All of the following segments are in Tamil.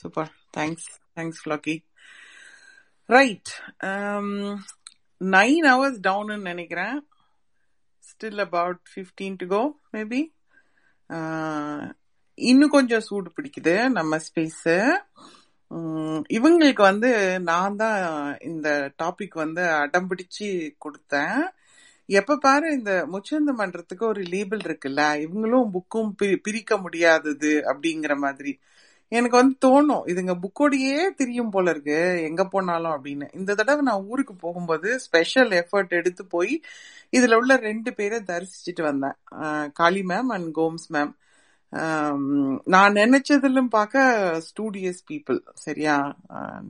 சூப்பர் தேங்க்ஸ் தேங்க்ஸ் ஃப்ளாக்கி ரைட் நைன் ஹவர்ஸ் டவுன்னு நினைக்கிறேன் still about fifteen to go maybe இன்னும் கொஞ்சம் சூடு பிடிக்குது நம்ம ஸ்பேஸு இவங்களுக்கு வந்து நான் தான் இந்த டாபிக் வந்து அடம்பிடிச்சு கொடுத்தேன். எப்ப பாரு இந்த முச்சந்த மன்றத்துக்கு ஒரு லேபிள் இருக்குல்ல இவங்களும் புக்கும் பிரிக்க முடியாதது அப்படிங்கிற மாதிரி. எனக்கு வந்து தோணும் இதுங்க புக்கோடையே தெரியும் போல இருக்கு எங்க போனாலும் அப்படின்னு. இந்த தடவை நான் ஊருக்கு போகும்போது ஸ்பெஷல் எஃபர்ட் எடுத்து போய் இதுல உள்ள ரெண்டு பேரை தரிசிச்சுட்டு வந்தேன். Kali ma'am and Gomes ma'am நான் நினைச்சதிலும் பார்க்க ஸ்டூடியஸ் பீப்புள் சரியா?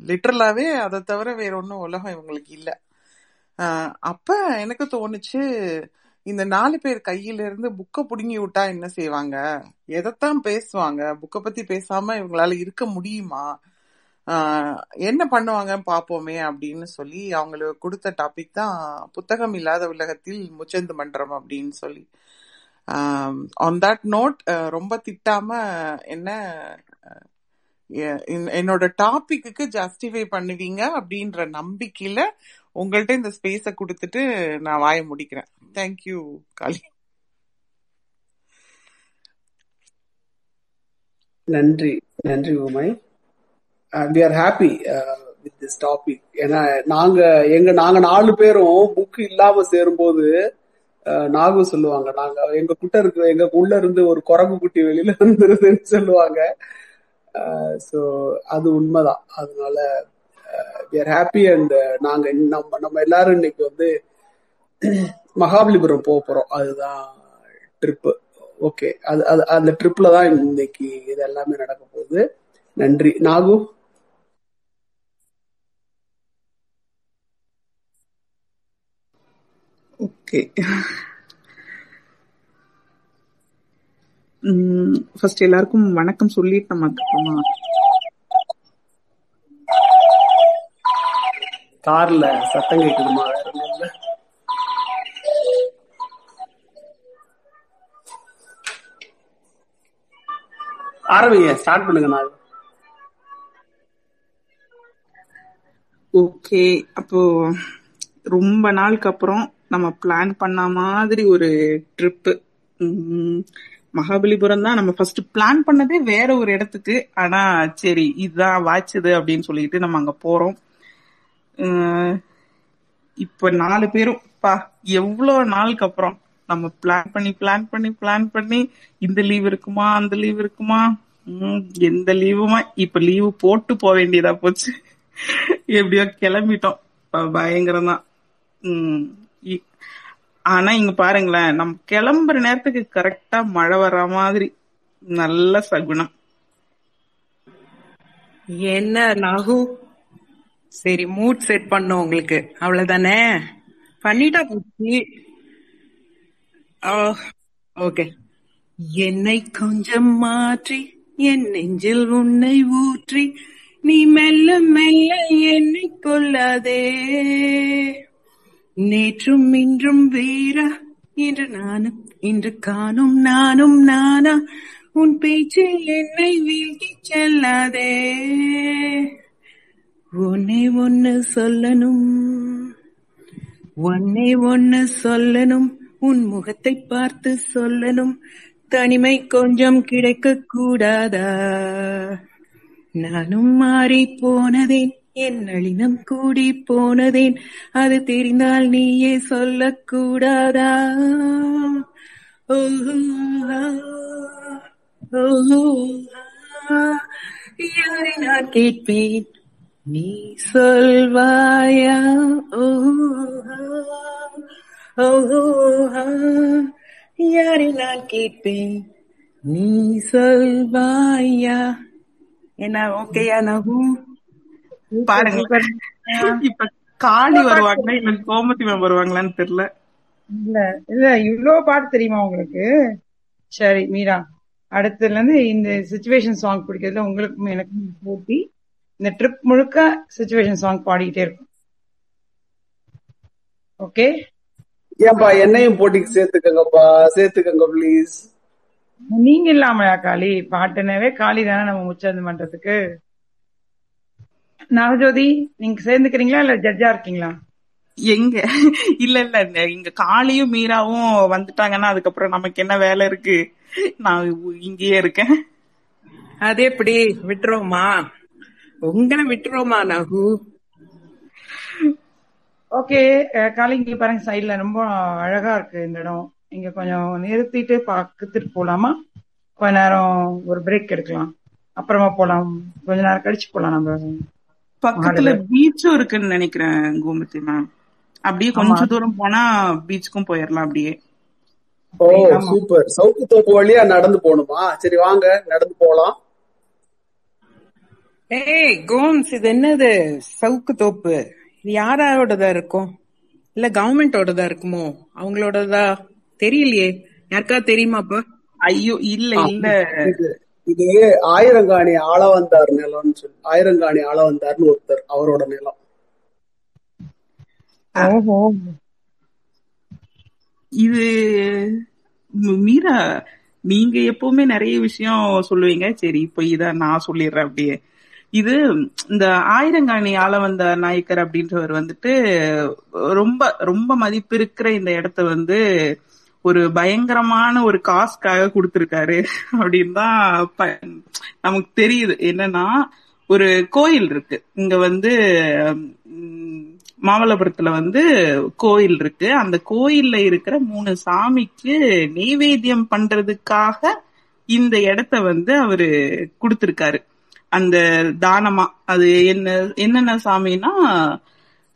லிட்டரலாவே அதை தவிர வேற ஒன்றும் உலகம் இவங்களுக்கு இல்லை. அப்ப எனக்கு தோணுச்சு இந்த நாலு பேர் கையில இருந்து புக்கை புடுங்கி விட்டா என்ன செய்வாங்க? எதைத்தான் பேசுவாங்க? புக்கை பத்தி பேசாம இவங்களால இருக்க முடியுமா? என்ன பண்ணுவாங்க பாப்போமே அப்படின்னு சொல்லி அவங்களுக்கு கொடுத்த டாபிக் தான் புத்தகம் இல்லாத உலகத்தில் முச்சந்து மன்றம் அப்படின்னு சொல்லி. ஆன் தட் நோட் ரொம்ப திட்டாம என்ன என்னோட டாபிக்கு ஜஸ்டிஃபை பண்ணுவீங்க அப்படின்ற நம்பிக்கையில உங்கள்ட்ட இந்த ஸ்பேஸ கொடுத்துட்டு நான் வாய முடிக்கிறேன். தேங்க்யூ காளி நன்றி நன்றி Umai. We are happy with this topic ஏன்னா நாங்க எங்க நாங்க நாலு பேரும் புக் இல்லாம சேரும்போது uh, நாகு சொல்லுவாங்க. நாங்க எங்க கிட்ட இருக்கிற எங்க உள்ள இருந்து ஒரு குரங்கு குட்டி வெளியில இருந்துருதுன்னு சொல்லுவாங்க. Uh, ஸோ அது உண்மைதான். அதனால ஆர் ஹாப்பி அண்ட் நாங்க நம்ம நம்ம எல்லாரும் இன்னைக்கு வந்து மகாபலிபுரம் போக போறோம். அதுதான் ட்ரிப்பு ஓகே அது அது அந்த ட்ரிப்ல தான் இன்னைக்கு இது எல்லாமே நடக்க போகுது. நன்றி. நாகு? ஓகே ஃபர்ஸ்ட் எல்லாருக்கும் வணக்கம் சொல்லிட்டு நம்ம அதுக்கப்புறமா கார்ல சத்தம் கேட்குதுமா வேற ஆரம்பிங்க ஸ்டார்ட் பண்ணுங்க நான் ஓகே அப்போ ரொம்ப நாளுக்கு அப்புறம் நம்ம பிளான் பண்ண மாதிரி ஒரு ட்ரிப்பு மகாபலிபுரம் தான் நம்ம ஃபர்ஸ்ட் பிளான் பண்ணதே வேற ஒரு இடத்துக்கு. ஆனா சரி இதுதான் வாய்ச்சது அப்படின்னு சொல்லிட்டு நம்ம அங்க போறோம். இப்ப நாலு பேரும் பா எவ்வளவு நாளுக்கு அப்புறம் நம்ம பிளான் பண்ணி பிளான் பண்ணி பிளான் பண்ணி இந்த லீவ் இருக்குமா அந்த லீவ் இருக்குமா? எந்த லீவுமா இப்ப லீவு போட்டு போக வேண்டியதா போச்சு. எப்படியோ கிளம்பிட்டோம். பயங்கரம் தான் உம் ஆனா இங்க பாருங்களேன் நம்ம கிளம்புற நேரத்துக்கு கரெக்டா மழை வர்ற மாதிரி. நல்ல சகுனம். என்ன நாகு? சரி மூட் செட் பண்ணும் உங்களுக்கு. அவ்வளவுதானே? பண்ணிட்டா போச்சு. ஓகே என்னை கொஞ்சம் மாற்றி என் நெஞ்சில் உன்னை ஊற்றி நீ மெல்ல மெல்ல என்னை கொள்ளாதே நேற்றும் இன்றும் வீரா இன்று நானும் இன்று காணும் நானும் நானா. உன் பேச்சில் என்னை வீழ்த்தி செல்லாதே. ஒன்னே ஒன்னு சொல்லணும். ஒன்னே ஒன்னு சொல்லணும். உன் முகத்தை பார்த்து சொல்லணும். தனிமை கொஞ்சம் கிடைக்க கூடாதா? நானும் மாறி போனதேன். என் நளினம் கூடி போனதேன். அது தெரிந்தால் நீயே சொல்லக்கூடாதா யாரை நான் கேட்பேன்? நீ சொல்வாயா? யாரை நான் கேட்பேன்? நீ சொல்வாயா? என்ன ஓகேயா நகு? பாருங்க. இப்ப காளி வருவாங்களா? இல்ல கோமதி மேம் வருவாங்களான்னு தெரியல. இல்ல இல்ல இவ்வளவு பாட்டு தெரியுமா உங்களுக்கு? சரி மீரா. அடுத்ததுல இருந்து இந்த சுச்சுவேஷன் சாங் பிடிக்கிறதுல உங்களுக்கும் எனக்கும் போட்டி. இந்த ட்ரிப் முழுக்க சுச்சுவேஷன் சாங் பாடிக்கிட்டே இருக்கும். ஓகே ஏன்பா என்னையும் போட்டிக்கு சேர்த்துக்கங்கப்பா. சேர்த்துக்கங்க ப்ளீஸ் நீங்க இல்லாமயா காளி? பாட்டுனவே காளி தானே நம்ம உச்சந்து பண்றதுக்கு. நவஜோதி நீங்க சேர்ந்துக்கிறீங்களா இல்ல ஜட்ஜா இருக்கீங்களா? எங்க? இல்ல இல்ல. இங்க காளியும் மீராவும் வந்துட்டாங்கன்னா அதுக்கப்புறம் நமக்கு என்ன வேலை இருக்கு? நான் இங்கேயே இருக்கேன். அது எப்படி? விட்டுருவோமா? உங்களை விட்டுருவோமா நகு? ஓகே காளி இங்க பாருங்க சைடுல ரொம்ப அழகா இருக்கு இந்த இடம். இங்க கொஞ்சம் நிறுத்திட்டு பாத்துட்டு போலாமா? கொஞ்ச நேரம் ஒரு பிரேக் எடுக்கலாம். அப்புறமா போலாம். கொஞ்ச நேரம் கழிச்சு போலாம் நம்ம. பக்கத்துல பீச்சும் இருக்குன்னு நினைக்கிறேன் கோமதி மேம் அப்படியே கொஞ்ச தூரம் போனா பீச்சுக்கும் போயிடலாம் அப்படியே. ஓ சூப்பர் சவுக்கு தோப்பு வழியா நடந்து போகணுமா? சரி வாங்க நடந்து போலாம் ஏய் கோம்ஸ் இது என்னது? சவுக்கு தோப்பு. இது யாரோடதா இருக்கும் இல்ல கவர்மெண்டோடதா இருக்குமோ? அவங்களோடதா? தெரியலையே. யாருக்கா தெரியுமாப்பா ஐயோ இல்ல இல்ல. இது இது ஆயிரங்காணி ஆள வந்தார் நிலம்னு சொல்லி ஆயிரங்காணி ஆள வந்தார்னு ஒருத்தர் அவரோட நிலம். இது மீரா நீங்க எப்பவுமே நிறைய விஷயம் சொல்லுவீங்க. சரி இப்போ இத நான் சொல்லிடுறேன் அப்படியே. இது இந்த ஆயிரங்காணி ஆள வந்த நாயக்கர் அப்படின்றவர் வந்துட்டு ரொம்ப ரொம்ப மதிப்பு இருக்கிற இந்த இடத்த வந்து ஒரு பயங்கரமான ஒரு காஸ்ட்காக கொடுத்துருக்காரு அப்படின்னு தான் ப- நமக்கு தெரியுது. என்னன்னா ஒரு கோயில் இருக்கு. இங்க வந்து மாமல்லபுரத்துல வந்து கோயில் இருக்கு. அந்த கோயில்ல இருக்கிற மூணு சாமிக்கு நெய்வேத்தியம் பண்றதுக்காக இந்த இடத்த வந்து அவரு கொடுத்திருக்காரு. அந்த தானமா அது என்ன என்னென்ன சாமினா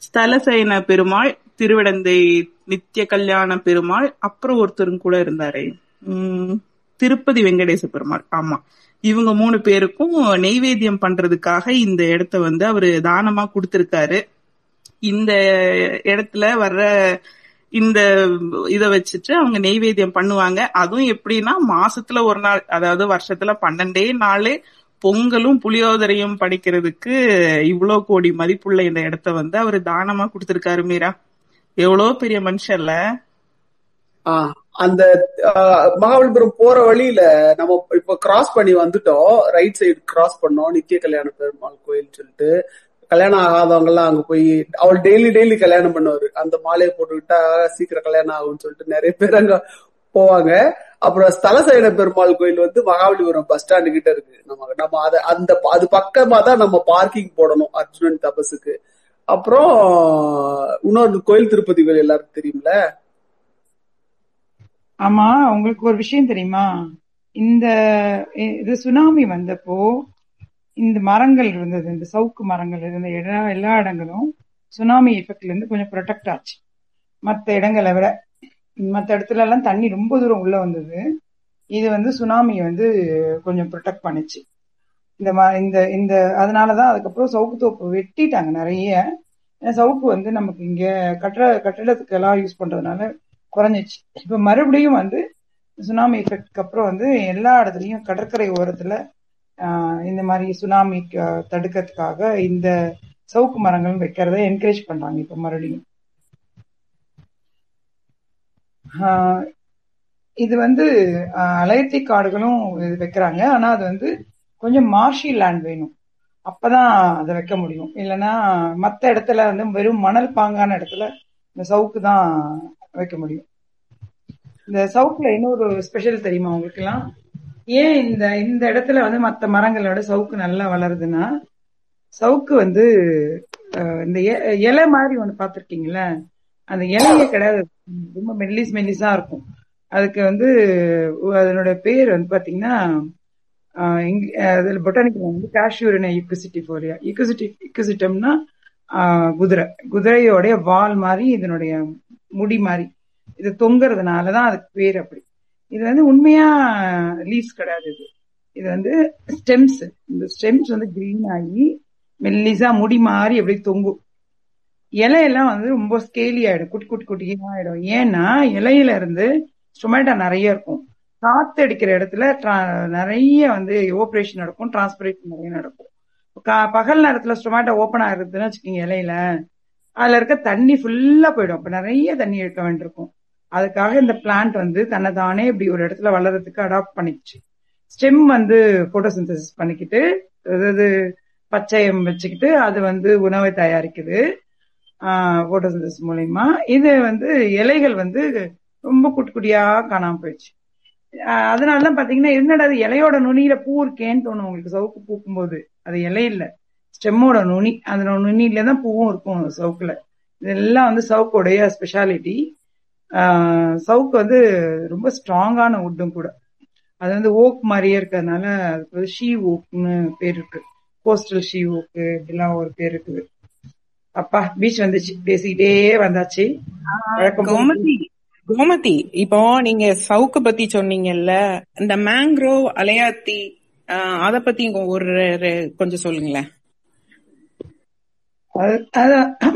ஸ்தலசயன பெருமாள் திருவிடந்தை நித்திய கல்யாண பெருமாள் அப்புறம் ஒருத்தரும் கூட இருந்தாரே. உம் திருப்பதி வெங்கடேச பெருமாள். ஆமா. இவங்க மூணு பேருக்கும் நெய்வேத்தியம் பண்றதுக்காக இந்த இடத்த வந்து அவரு தானமா கொடுத்திருக்காரு. இந்த இடத்துல வர்ற இந்த இத வச்சுட்டு அவங்க நெய்வேத்தியம் பண்ணுவாங்க. அதுவும் எப்படின்னா மாசத்துல ஒரு நாள் அதாவது வருஷத்துல பன்னெண்டே நாள் பொங்கலும் புளியோதரையும் படைக்கிறதுக்கு இவ்வளோ கோடி மதிப்புள்ள இந்த இடத்த வந்து அவர் தானமா கொடுத்திருக்காரு மீரா? எவ்வளோ பெரிய மனுஷன்ல ஆஹ் அந்த ஆஹ், மகாபலிபுரம் போற வழியில நம்ம இப்ப கிராஸ் பண்ணி வந்துட்டோம். ரைட் சைடு கிராஸ் பண்ணோம். நித்திய கல்யாண பெருமாள் கோயில் சொல்லிட்டு. கல்யாணம் ஆகாதவங்க எல்லாம் அங்க போய் அவள் டெய்லி டெய்லி கல்யாணம் பண்ணுவாரு. அந்த மாலையை போட்டுக்கிட்டா சீக்கிரம் கல்யாணம் ஆகும்னு சொல்லிட்டு நிறைய பேர் அங்க போவாங்க. அப்புறம் ஸ்தலசயன பெருமாள் கோயில் வந்து மகாபலிபுரம் பஸ் ஸ்டாண்டு கிட்ட இருக்கு. நம்ம நம்ம அதை அந்த அது பக்கமா தான் நம்ம பார்க்கிங் போடணும் அர்ஜுனன் தபசுக்கு. அப்புறம் இன்னொரு கோயில் திருப்பதி கோயில் எல்லாருக்கும் தெரியும்ல? ஆமா உங்களுக்கு ஒரு விஷயம் தெரியுமா? இந்த இது சுனாமி வந்தப்போ இந்த மரங்கள் இருந்தது இந்த சவுக்கு மரங்கள் இருந்த எல்லா எல்லா இடங்களும் சுனாமி எஃபெக்ட்ல இருந்து கொஞ்சம் ப்ரொடெக்ட் ஆச்சு. மற்ற இடங்களை விட. மற்ற இடத்துல எல்லாம் தண்ணி ரொம்ப தூரம் உள்ள வந்தது. இது வந்து சுனாமி வந்து கொஞ்சம் ப்ரொடெக்ட் பண்ணுச்சு. இந்த மா இந்த இந்த அதனாலதான் அதுக்கப்புறம் சவுக்கு தோப்பு வெட்டிட்டாங்க நிறைய. ஏன்னா சவுக்கு வந்து நமக்கு இங்க கட்டட கட்டடத்துக்கு எல்லாம் யூஸ் பண்றதுனால குறைஞ்சிச்சு. இப்ப மறுபடியும் வந்து சுனாமி எஃபெக்ட்க்கு அப்புறம் வந்து எல்லா இடத்துலயும் கடற்கரை ஓரத்துல இந்த மாதிரி சுனாமி தடுக்கிறதுக்காக இந்த சவுக்கு மரங்கள் வைக்கிறத என்கரேஜ் பண்றாங்க இப்ப மறுபடியும் ஆஹ், இது வந்து அலையத்தி காடுகளும் இது வைக்கிறாங்க. ஆனா அது வந்து கொஞ்சம் மார்ஷி லேண்ட் வேணும். அப்பதான் அதை வைக்க முடியும். இல்லைன்னா மற்ற இடத்துல வந்து வெறும் மணல் பாங்கான இடத்துல இந்த சவுக்கு தான் வைக்க முடியும். இந்த சவுக்குல இன்னொரு ஸ்பெஷல் தெரியுமா உங்களுக்கு எல்லாம் ஏன் இந்த இந்த இடத்துல வந்து மற்ற மரங்களோட சவுக்கு நல்லா வளருதுன்னா சவுக்கு வந்து இந்த எ- இலை மாதிரி ஒன்று பார்த்துருக்கீங்களே அந்த இலையே கிடையாது ரொம்ப மெல்லிஸ் மெல்லிஸா இருக்கும். அதுக்கு வந்து அதனுடைய பேர் வந்து பாத்தீங்கன்னா ஆஹ் இங்க- அதுல பொட்டானிக்கல் வந்து காஷ்யூரின யுக்குசிட்டி போலியா யுக்குசிட்டி யுக்குசிட்டம்னா குதிரை. குதிரையோடைய வால் மாதிரி இதனுடைய முடி மாதிரி இது தொங்குறதுனாலதான் அதுக்கு பேர் அப்படி. இது வந்து உண்மையா லீவ்ஸ் கிடையாது இது. இது வந்து ஸ்டெம்ஸ் இந்த ஸ்டெம்ஸ் வந்து கிரீன் ஆகி மெல்லிசா முடி மாதிரி எப்படி தொங்கும். இலையெல்லாம் வந்து ரொம்ப ஸ்கேலி ஆயிடும். குட்டி குட்டி குட்டியா ஆயிடும். ஏன்னா இலையில இருந்து ஸ்டொமேட்டா நிறைய இருக்கும். காத்து அடிக்கிற இடத்துல நிறைய வந்து ஓபரேஷன் நடக்கும். டிரான்ஸ்பிரேஷன் நிறைய நடக்கும். கா- பகல் நேரத்துல ஸ்டொமேட்டோ ஓபன் ஆகுதுன்னு வச்சுக்கோங்க இலையில. அதுல இருக்க தண்ணி ஃபுல்லா போயிடும். அப்ப நிறைய தண்ணி எடுக்க வேண்டியிருக்கும். அதுக்காக இந்த பிளான்ட் வந்து தன்னை தானே இப்படி ஒரு இடத்துல வளர்றதுக்கு அடாப்ட் பண்ணிச்சு ஸ்டெம் வந்து போட்டோசிந்தசிஸ் பண்ணிக்கிட்டு அதாவது பச்சையம் வச்சுக்கிட்டு அது வந்து உணவை தயாரிக்குது. போட்டோசிந்தஸ் மூலயமா. இது வந்து இலைகள் வந்து ரொம்ப குட்டி குட்டியா காணாம போயிடுச்சு. அதனாலதான் பாத்தீங்கன்னா என்னடா அது இலையோட நுனியில பூ இருக்கேன்னு தோணும் உங்களுக்கு. சவுக்கு பூக்கும் போது அது இலை இல்ல. ஸ்டெம்மோட நுனி. அந்த நுனியில தான் பூவும் இருக்கும் சவுக்குல. இதெல்லாம் வந்து சவுக்குடைய ஸ்பெஷாலிட்டி சவுக்கு வந்து ரொம்ப ஸ்ட்ராங்கான உட்டும் கூட. அது வந்து ஓக் மாதிரியே இருக்கிறதுனால அதுக்கு ஷீ ஓக்னு பேர் இருக்கு. கோஸ்டல் ஷீ ஓக்கு இப்படிலாம் ஒரு பேர் இருக்குது. அப்பா பீச் வந்துச்சு பேசிக்கிட்டே வந்தாச்சு. கோமதி கோமதி இப்போ நீங்க சவுக்கு பத்தி சொன்னீங்கல்ல இந்த மேங்க்ரோவ் அலையாத்தி அத பத்தி ஒரு கொஞ்சம் சொல்லுங்களேன்.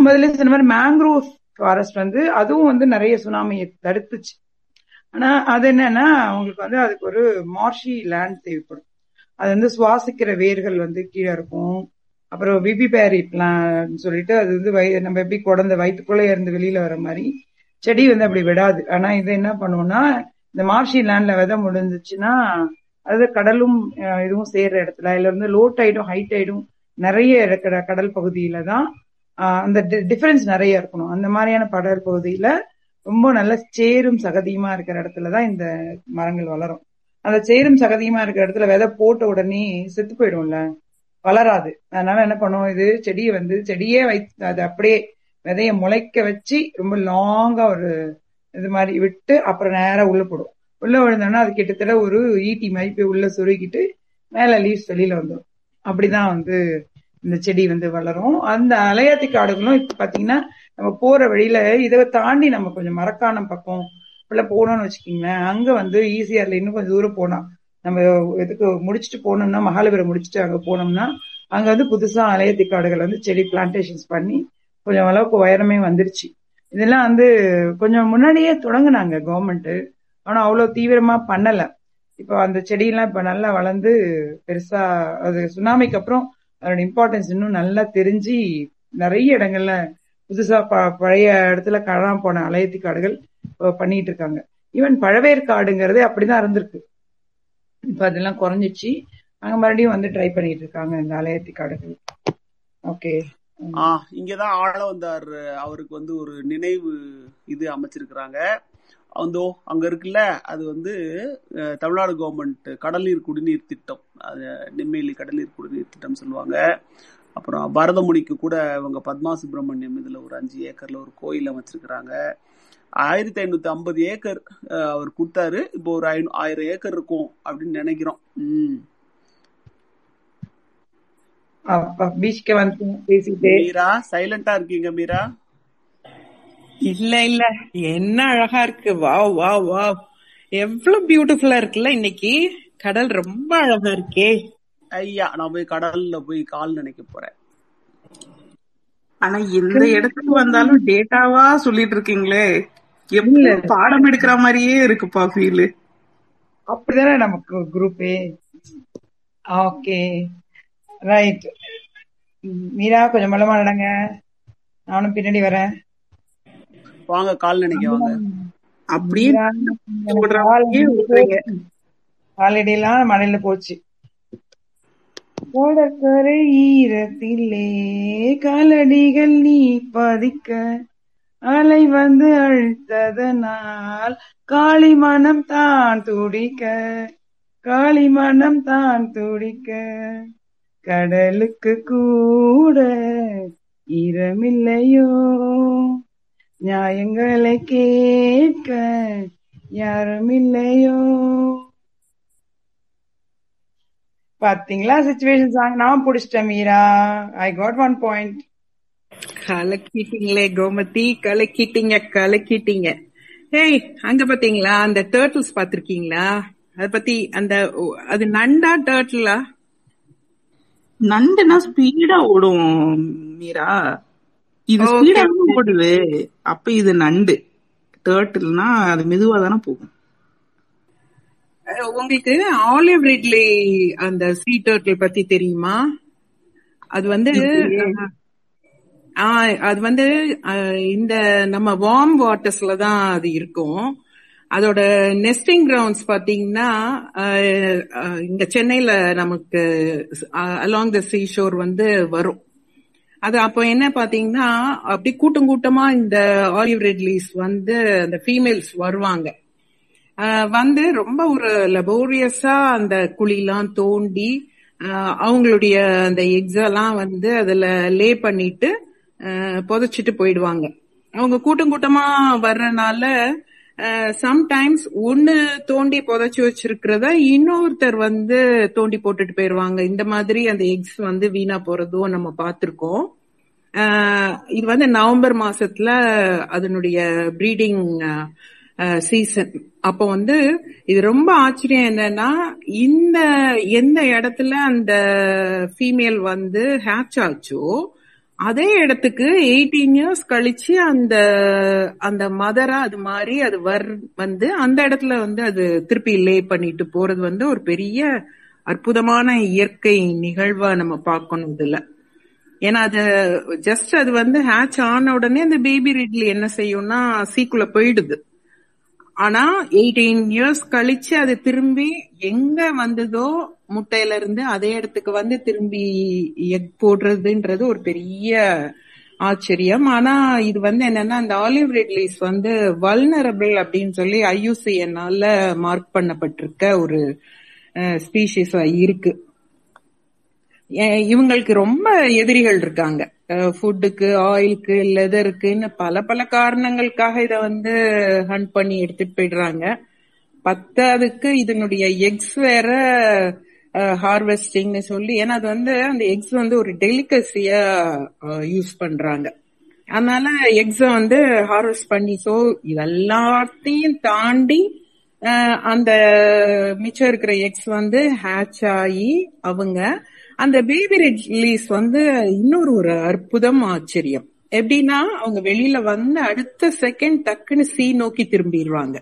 முதல்ல சொன்ன மாதிரி மேங்க்ரோவ் ஃபாரஸ்ட் வந்து அதுவும் வந்து நிறைய சுனாமியை தடுத்துச்சு. ஆனா அது என்னன்னா உங்களுக்கு வந்து அதுக்கு ஒரு மார்ஷி லேண்ட் தேவைப்படும். அது வந்து சுவாசிக்கிற வேர்கள் வந்து கீழே இருக்கும். அப்புறம் பிபி பேரி பிளான் சொல்லிட்டு அது வந்து வய நம்ம எப்படி குழந்தை வயிற்றுக்குள்ளே இருந்து வெளியில வர மாதிரி செடி வந்து அப்படி விடாது. ஆனா இது என்ன பண்ணுவோம்னா இந்த மார்ஷி லேண்ட்ல விதை முடிஞ்சிச்சுன்னா அது கடலும் இதுவும் சேர்ற இடத்துல இல்ல வந்து லோ டைடும் ஹை டைடும் நிறைய இருக்கிற கடல் பகுதியில தான் அந்த டிஃபரன்ஸ் நிறைய இருக்கணும். அந்த மாதிரியான கடல் பகுதியில ரொம்ப நல்ல சேரும் சகதியுமா இருக்கிற இடத்துல தான் இந்த மரங்கள் வளரும். அந்த சேரும் சகதியுமா இருக்கிற இடத்துல விதை போட்ட உடனே செத்து போயிடும்ல. வளராது. அதனால என்ன பண்ணுவோம்? இது செடியை வந்து செடியே வைத்து அது அப்படியே விதைய முளைக்க வச்சு ரொம்ப லாங்கா ஒரு இது மாதிரி விட்டு அப்புறம் நேரம் உள்ள போடும் உள்ள விழுந்தோன்னா அது கிட்டத்தட்ட ஒரு ஈட்டி மாதிரி போய் உள்ள சுருக்கிட்டு மேல லீவ்ஸ் வெளியில வந்துடும் அப்படிதான் வந்து இந்த செடி வந்து வளரும். அந்த அலையாத்தி காடுகளும் இப்ப பாத்தீங்கன்னா நம்ம போற வழியில இதை தாண்டி நம்ம கொஞ்சம் மரக்கானம் பக்கம் உள்ள போனோம்னு வச்சுக்கோங்களேன். அங்க வந்து ஈஸியார்ல இன்னும் கொஞ்சம் தூரம் போனா நம்ம இதுக்கு முடிச்சுட்டு போனோம்னா மகாலபுரம் முடிச்சுட்டு அங்க போனோம்னா அங்க வந்து புதுசா அலையத்தி காடுகள் வந்து செடி பிளான்டேஷன்ஸ் பண்ணி கொஞ்சம் அளவுக்கு உயரமே வந்துருச்சு. இதெல்லாம் வந்து கொஞ்சம் முன்னாடியே தொடங்கினாங்க கவர்மெண்ட் ஆனா அவ்வளவு தீவிரமா பண்ணல. இப்போ அந்த செடியெல்லாம் இப்ப நல்லா வளர்ந்து பெருசா அது சுனாமிக்கு அப்புறம் அதோட இம்பார்ட்டன்ஸ் இன்னும் நல்லா தெரிஞ்சு நிறைய இடங்கள்ல புதுசா ப- பழைய இடத்துல காணாம போன அலையத்தி காடுகள் பண்ணிட்டு இருக்காங்க. ஈவன் பழவேற்காடுங்கிறதே அப்படிதான் இருந்திருக்கு. இப்ப அதெல்லாம் குறைஞ்சிச்சு. அங்க மறுபடியும் வந்து ட்ரை பண்ணிட்டு இருக்காங்க இந்த அலையத்தி காடுகள் ஓகே ஆ இங்கதான் ஆள வந்தார். அவருக்கு வந்து ஒரு நினைவு இது அமைச்சிருக்கிறாங்க. அந்தோ அங்க இருக்குல்ல அது வந்து தமிழ்நாடு கவர்மெண்ட் கடல்நீர் குடிநீர் திட்டம். அது நெம்மேலி கடல்நீர் குடிநீர் திட்டம் சொல்லுவாங்க. அப்புறம் பரதமுனிக்கு கூட இவங்க பத்மா சுப்பிரமணியம் இதுல ஒரு அஞ்சு ஏக்கர்ல ஒரு கோயில் அமைச்சிருக்கிறாங்க. ஆயிரத்தி ஐநூத்தி ஐம்பது ஏக்கர் அவர் கொடுத்தாரு. இப்போ ஒரு ஐநூ- ஆயிரம் ஏக்கர் இருக்கும் அப்படின்னு நினைக்கிறோம். வந்து பேசிட்டு. மீரா சைலண்டா இருக்கீங்க மீரா? இல்ல இல்ல. என்ன அழகா இருக்கு. Wow wow wow. எவ்வளவு பியூட்டிஃபுல்லா இருக்குல்ல இன்னைக்கு. கடல் ரொம்ப அழகா இருக்கே. ஐயா நான் போய் கடல்ல போய் கால் நினைக்க போறேன். ஆனா எந்த இடத்துக்கு வந்தாலும் டேட்டாவா சொல்லிட்டு இருக்கீங்களே. எப்படி பாடம் எடுக்கிற மாதிரியே இருக்குப்பா ஃபீல் அப்படிதானே நமக்கு குரூப்பே ஓகே. ரைட் மீரா கொஞ்சம் மலமா நடங்க. நானும் பின்னாடி வரேன். வாங்க கால் நினைக்க வாங்க. அப்படியே. காலடியெல்லாம் மழையில போச்சு. கடற்கரை ஈரத்திலே காலடிகள் நீ பதிக்க அலை வந்து அழுத்ததனால் காளி மனம் தான் துடிக்க காளி மனம் தான் துடிக்க. கடலுக்கு கூட ஈரமில்லையோ? நியாயங்களை கேட்க யாரும் இல்லையோ பாத்தீங்களா சுச்சுவேஷன் சாங் நான் பிடிச்சிட்டேன் Meera. I got one point கலக்கிட்டீங்களே Gomathi. கலக்கிட்டீங்க கலக்கிட்டீங்க. ஏய் அங்க பாத்தீங்களா? அந்த டேர்ட்டில்ஸ் பாத்திருக்கீங்களா? அத பத்தி அந்த அது நண்டா டேர்ட்டிலா நண்டுனா ஸ்பீடா ஓடும் மீரா. இது ஸ்பீடா ஓடுது. அப்ப இது நண்டு. டேர்ட்டில்னா அது மெதுவா தானே போகும். உங்களுக்கு ஆலிவ் ரிட்லி அந்த சீ டேர்ட்டில் பத்தி தெரியுமா? அது வந்து அது வந்து இந்த நம்ம வார்ம் வாட்டர்ஸ்ல தான் அது இருக்கும். அதோட நெஸ்டிங் கிரவுண்ட்ஸ் பாத்தீங்கன்னா இங்க சென்னையில நமக்கு அலாங் த சீ ஷோர் வந்து வரும். அது அப்போ என்ன பாத்தீங்கன்னா அப்படி கூட்டம் கூட்டமா இந்த ஆலிவ் ரெட்லீஸ் வந்து அந்த ஃபீமேல்ஸ் வருவாங்க. வந்து ரொம்ப ஒரு லெபோரியஸா அந்த குழிலாம் தோண்டி அவங்களுடைய அந்த எக்ஸெல்லாம் வந்து அதுல லே பண்ணிட்டு புதைச்சிட்டு போயிடுவாங்க. அவங்க கூட்டம் கூட்டமா வர்றனால சம்டைம்ஸ் ஒன்னு தோண்டி புதைச்சு வச்சிருக்கிறத இன்னொருத்தர் வந்து தோண்டி போட்டுட்டு போயிடுவாங்க இந்த மாதிரி அந்த எக்ஸ் வந்து வீணா போறதும் நம்ம பார்த்திருக்கோம். இது வந்து நவம்பர் மாசத்துல அதனுடைய ப்ரீடிங் சீசன் அப்போ வந்து இது ரொம்ப ஆச்சரியம் என்னன்னா இந்த எந்த இடத்துல அந்த ஃபீமேல் வந்து ஹேட்ச் ஆச்சோ அதே இடத்துக்கு எயிட்டீன் இயர்ஸ் கழிச்சு அந்த அந்த மதரா அது மாதிரி அது வர் வந்து அந்த இடத்துல வந்து அது திருப்பி லே பண்ணிட்டு போறது வந்து ஒரு பெரிய அற்புதமான இயற்கை நிகழ்வா நம்ம பார்க்கணும் இதுல. ஏன்னா அது ஜஸ்ட் அது வந்து ஹேட்ச் ஆன உடனே அந்த பேபி ரெட்லி என்ன செய்யும்னா சீக்குள்ள போயிடுது. ஆனா எயிட்டீன் இயர்ஸ் கழிச்சு அது திரும்பி எங்க வந்ததோ முட்டையில இருந்து அதே இடத்துக்கு வந்து திரும்பி எக் போடுறதுன்றது ஒரு பெரிய ஆச்சரியம். ஆனா இது வந்து என்னன்னா அந்த ஆலிவ் ரெட்லீஸ் வந்து வல்னரபிள் அப்படின்னு சொல்லி ஐயூசிஎன்னால மார்க் பண்ணப்பட்டிருக்க ஒரு ஸ்பீஷிஸ் இருக்கு. இவங்களுக்கு ரொம்ப எதிரிகள் இருக்காங்க. ஃபுட்டுக்கு ஆயிலுக்கு லெதருக்குன்னு பல பல காரணங்களுக்காக இத வந்து ஹண்ட் பண்ணி எடுத்துட்டு போயிடுறாங்க. பத்தாவதுக்கு இதனுடைய எக்ஸ் வேற ஹார்வெஸ்டிங்னு சொல்லி ஏன்னா அது வந்து அந்த எக்ஸ் வந்து ஒரு டெலிகசியா யூஸ் பண்றாங்க. அதனால எக்ஸ வந்து ஹார்வெஸ்ட் பண்ணி சோ இதெல்லாத்தையும் தாண்டி அந்த மிச்சம் இருக்கிற எக்ஸ் வந்து ஹேட்ச் ஆகி அவங்க அந்த பேபி ரிலீஸ் வந்து இன்னொரு ஒரு அற்புதம் ஆச்சரியம். எப்படின்னா அவங்க வெளியில வந்து அடுத்த செகண்ட் டக்குன்னு சி நோக்கி திரும்பிடுவாங்க.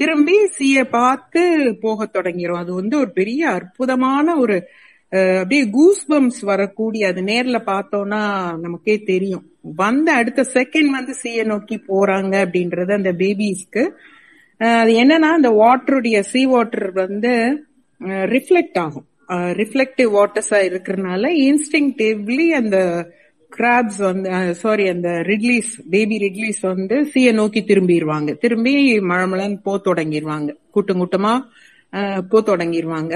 திரும்பி சீய பார்த்து போக தொடங்கிரும் அது வந்து ஒரு பெரிய அற்புதமான ஒரு அப்படியே கூஸ்பம்ஸ் வரக்கூடிய அது நேர்ல பார்த்தோம்னா நமக்கே தெரியும். வந்த அடுத்த செகண்ட் வந்து சீய நோக்கி போறாங்க அப்படின்றது அந்த பேபிஸ்க்கு அது என்னன்னா அந்த வாட்டருடைய சீ வாட்டர் வந்து ரிஃப்ளெக்ட் ஆகும். ரிஃப்ளெக்டிவ் வாட்டர்ஸா இருக்கிறதுனால இன்ஸ்டிங்டிவ்லி அந்த கிராப்ஸ் uh, வந்து சாரி அந்த ரிட்லீஸ் பேபி ரிட்லீஸ் வந்து சீய நோக்கி திரும்பிடுவாங்க திரும்பி மழமழன்னு போ தொடங்கிடுவாங்க கூட்டம் கூட்டமா போ தொடங்கிடுவாங்க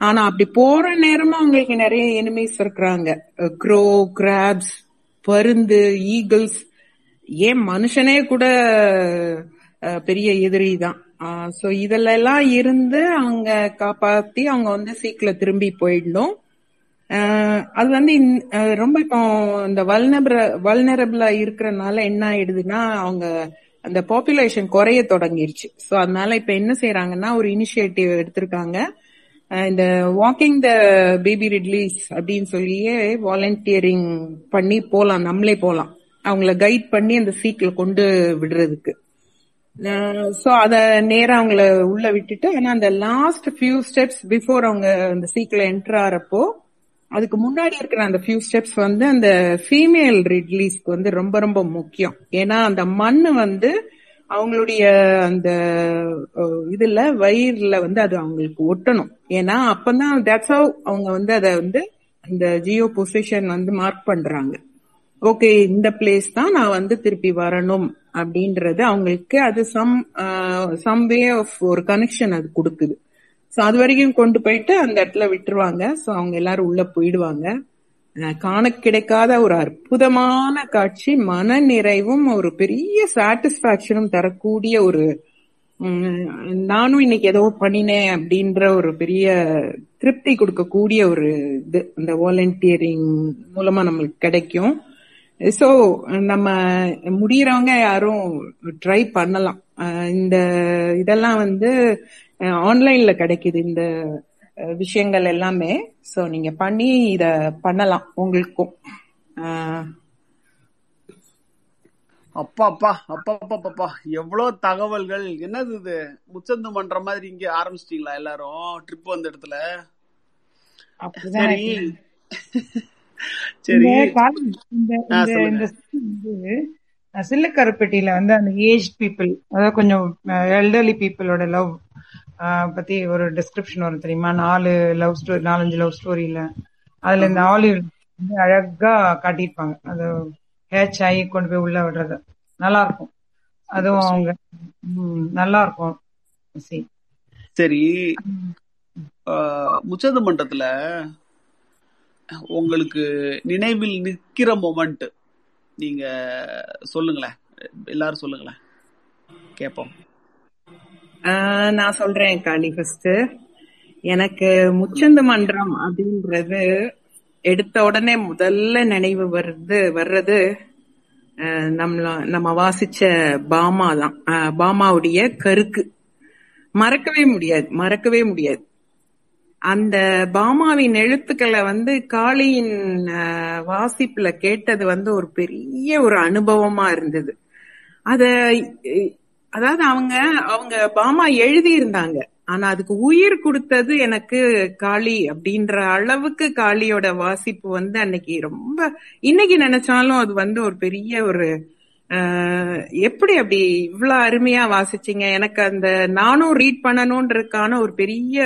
ஆனா அப்படி போற நேரமா அவங்களுக்கு நிறைய எனிமீஸ் இருக்கிறாங்க. க்ரோ கிராப்ஸ் பருந்து ஈகிள்ஸ் ஏன் மனுஷனே கூட பெரிய எதிரி தான். ஸோ இதுல எல்லாம் இருந்து அவங்க காப்பாத்தி அவங்க வந்து சீக்கிரம் திரும்பி போயிடணும். அது வந்து ரொம்ப இப்போ இந்த வல்னபிர வல்னரபிளா இருக்கிறனால என்ன ஆயிடுதுன்னா அவங்க அந்த பாப்புலேஷன் குறைய தொடங்கிருச்சு. ஸோ அதனால இப்ப என்ன செய்யறாங்கன்னா ஒரு இனிஷியேட்டிவ் எடுத்திருக்காங்க. இந்த வாக்கிங் த பேபி ரிட்லீஸ் அப்படின்னு சொல்லியே வாலண்டியரிங் பண்ணி போலாம் நம்மளே போலாம். அவங்கள கைட் பண்ணி அந்த சீக்ல கொண்டு விடுறதுக்கு. ஸோ அத நேரம் அவங்கள உள்ள விட்டுட்டு ஆனா அந்த லாஸ்ட் ஃபியூ ஸ்டெப்ஸ் பிஃபோர் அவங்க அந்த சீக்ல என்டர் ஆறப்போ அதுக்கு முன்னாடி இருக்கிற அந்த ஃபியூ ஸ்டெப்ஸ் வந்து அந்த ஃபீமேல் ரிட்லீஸ்க்கு வந்து ரொம்ப ரொம்ப முக்கியம். ஏன்னா அந்த மண் வந்து அவங்களுடைய அந்த இதுல வயிறுல வந்து அது அவங்களுக்கு ஒட்டணும். ஏன்னா அப்பதான் தட்ஸ் ஹவ் அவங்க வந்து அதை வந்து இந்த ஜியோ பொசிஷன் வந்து மார்க் பண்றாங்க. ஓகே இந்த பிளேஸ் தான் நான் வந்து திருப்பி வரணும் அப்படின்றது அவங்களுக்கு அது சம் சம் வே ஆஃப் ஒரு கனெக்ஷன் அது கொடுக்குது. ஸோ அது வரைக்கும் கொண்டு போயிட்டு அந்த இடத்துல விட்டுருவாங்க. ஸோ அவங்க எல்லாரும் உள்ள போயிடுவாங்க. காண கிடைக்காத ஒரு அற்புதமான காட்சி மன நிறைவும் ஒரு பெரிய சாட்டிஸ்பாக்சனும் தரக்கூடிய ஒரு நானும் இன்னைக்கு ஏதோ பண்ணினேன் அப்படின்ற ஒரு பெரிய திருப்தி கொடுக்கக்கூடிய ஒரு இது. இந்த வாலண்டியரிங் மூலமா நம்மளுக்கு கிடைக்கும். சோ நம்ம முடியறவங்க யாரும் ட்ரை பண்ணலாம். இந்த இதெல்லாம் வந்து ஆன்லைன்ல கிடைக்குது இந்த விஷயங்கள் எல்லாமே. சோ நீங்க பண்ணி இத பண்ணலாம் உங்களுக்கும். அப்பா அப்பா அப்பா அப்பா அப்பா எவ்வளவு தகவல்கள். என்னது இது? முச்சந்து பண்ற மாதிரி இங்க ஆரம்பிச்சிட்டீங்களா எல்லாரும்? ட்ரிப் வந்த இடத்துல. சரி. சரி. சில்லுக்கருப்பட்டியில வந்து அந்த ஏஜ் பீப்புள் அதாவது கொஞ்சம் எல்டர்லி பீப்புளோட லவ் பத்தி ஒரு டிஸ்கிரிப்ஷன் வரும் தெரியுமா? நாலு லவ் ஸ்டோரி நாலஞ்சு லவ் ஸ்டோரியில அதுல இந்த வந்து அழகா காட்டியிருப்பாங்க. அது ஹேச் ஆகி கொண்டு போய் உள்ள விடுறது. நல்லா இருக்கும் அதுவும் அவங்க நல்லா இருக்கும். சரி. ஆஹ், முச்சத மன்றத்துல உங்களுக்கு நினைவில் நிக்கிற மொமெண்ட் நீங்க சொல்லுங்களேன். எல்லாரும் சொல்லுங்களேன். கேப்போம். ஆஹ் நான் சொல்றேன் காளி ஃபர்ஸ்ட் எனக்கு முச்சந்து மன்றம் அப்படின்றது எடுத்த உடனே முதல்ல நினைவு வருது வர்றது நம்மள நம்ம வாசிச்ச பாமா தான். ஆஹ் பாமாவுடைய கருக்கு. மறக்கவே முடியாது மறக்கவே முடியாது. அந்த பாமாவின் எழுத்துக்களை வந்து காளியின் வாசிப்புல கேட்டது வந்து ஒரு பெரிய ஒரு அனுபவமா இருந்தது. அத அதாவது அவங்க அவங்க பாமா எழுதி இருந்தாங்க ஆனா அதுக்கு உயிர் கொடுத்தது எனக்கு காளி அப்படின்ற அளவுக்கு காளியோட வாசிப்பு வந்து அன்னைக்கு ரொம்ப இன்னைக்கு நினைச்சாலும் அது வந்து ஒரு பெரிய ஒரு எப்படி அப்படி இவ்வளவு அருமையா வாசிச்சீங்க? எனக்கு அந்த நானும் ரீட் பண்ணணும்ன்றதுக்கான ஒரு பெரிய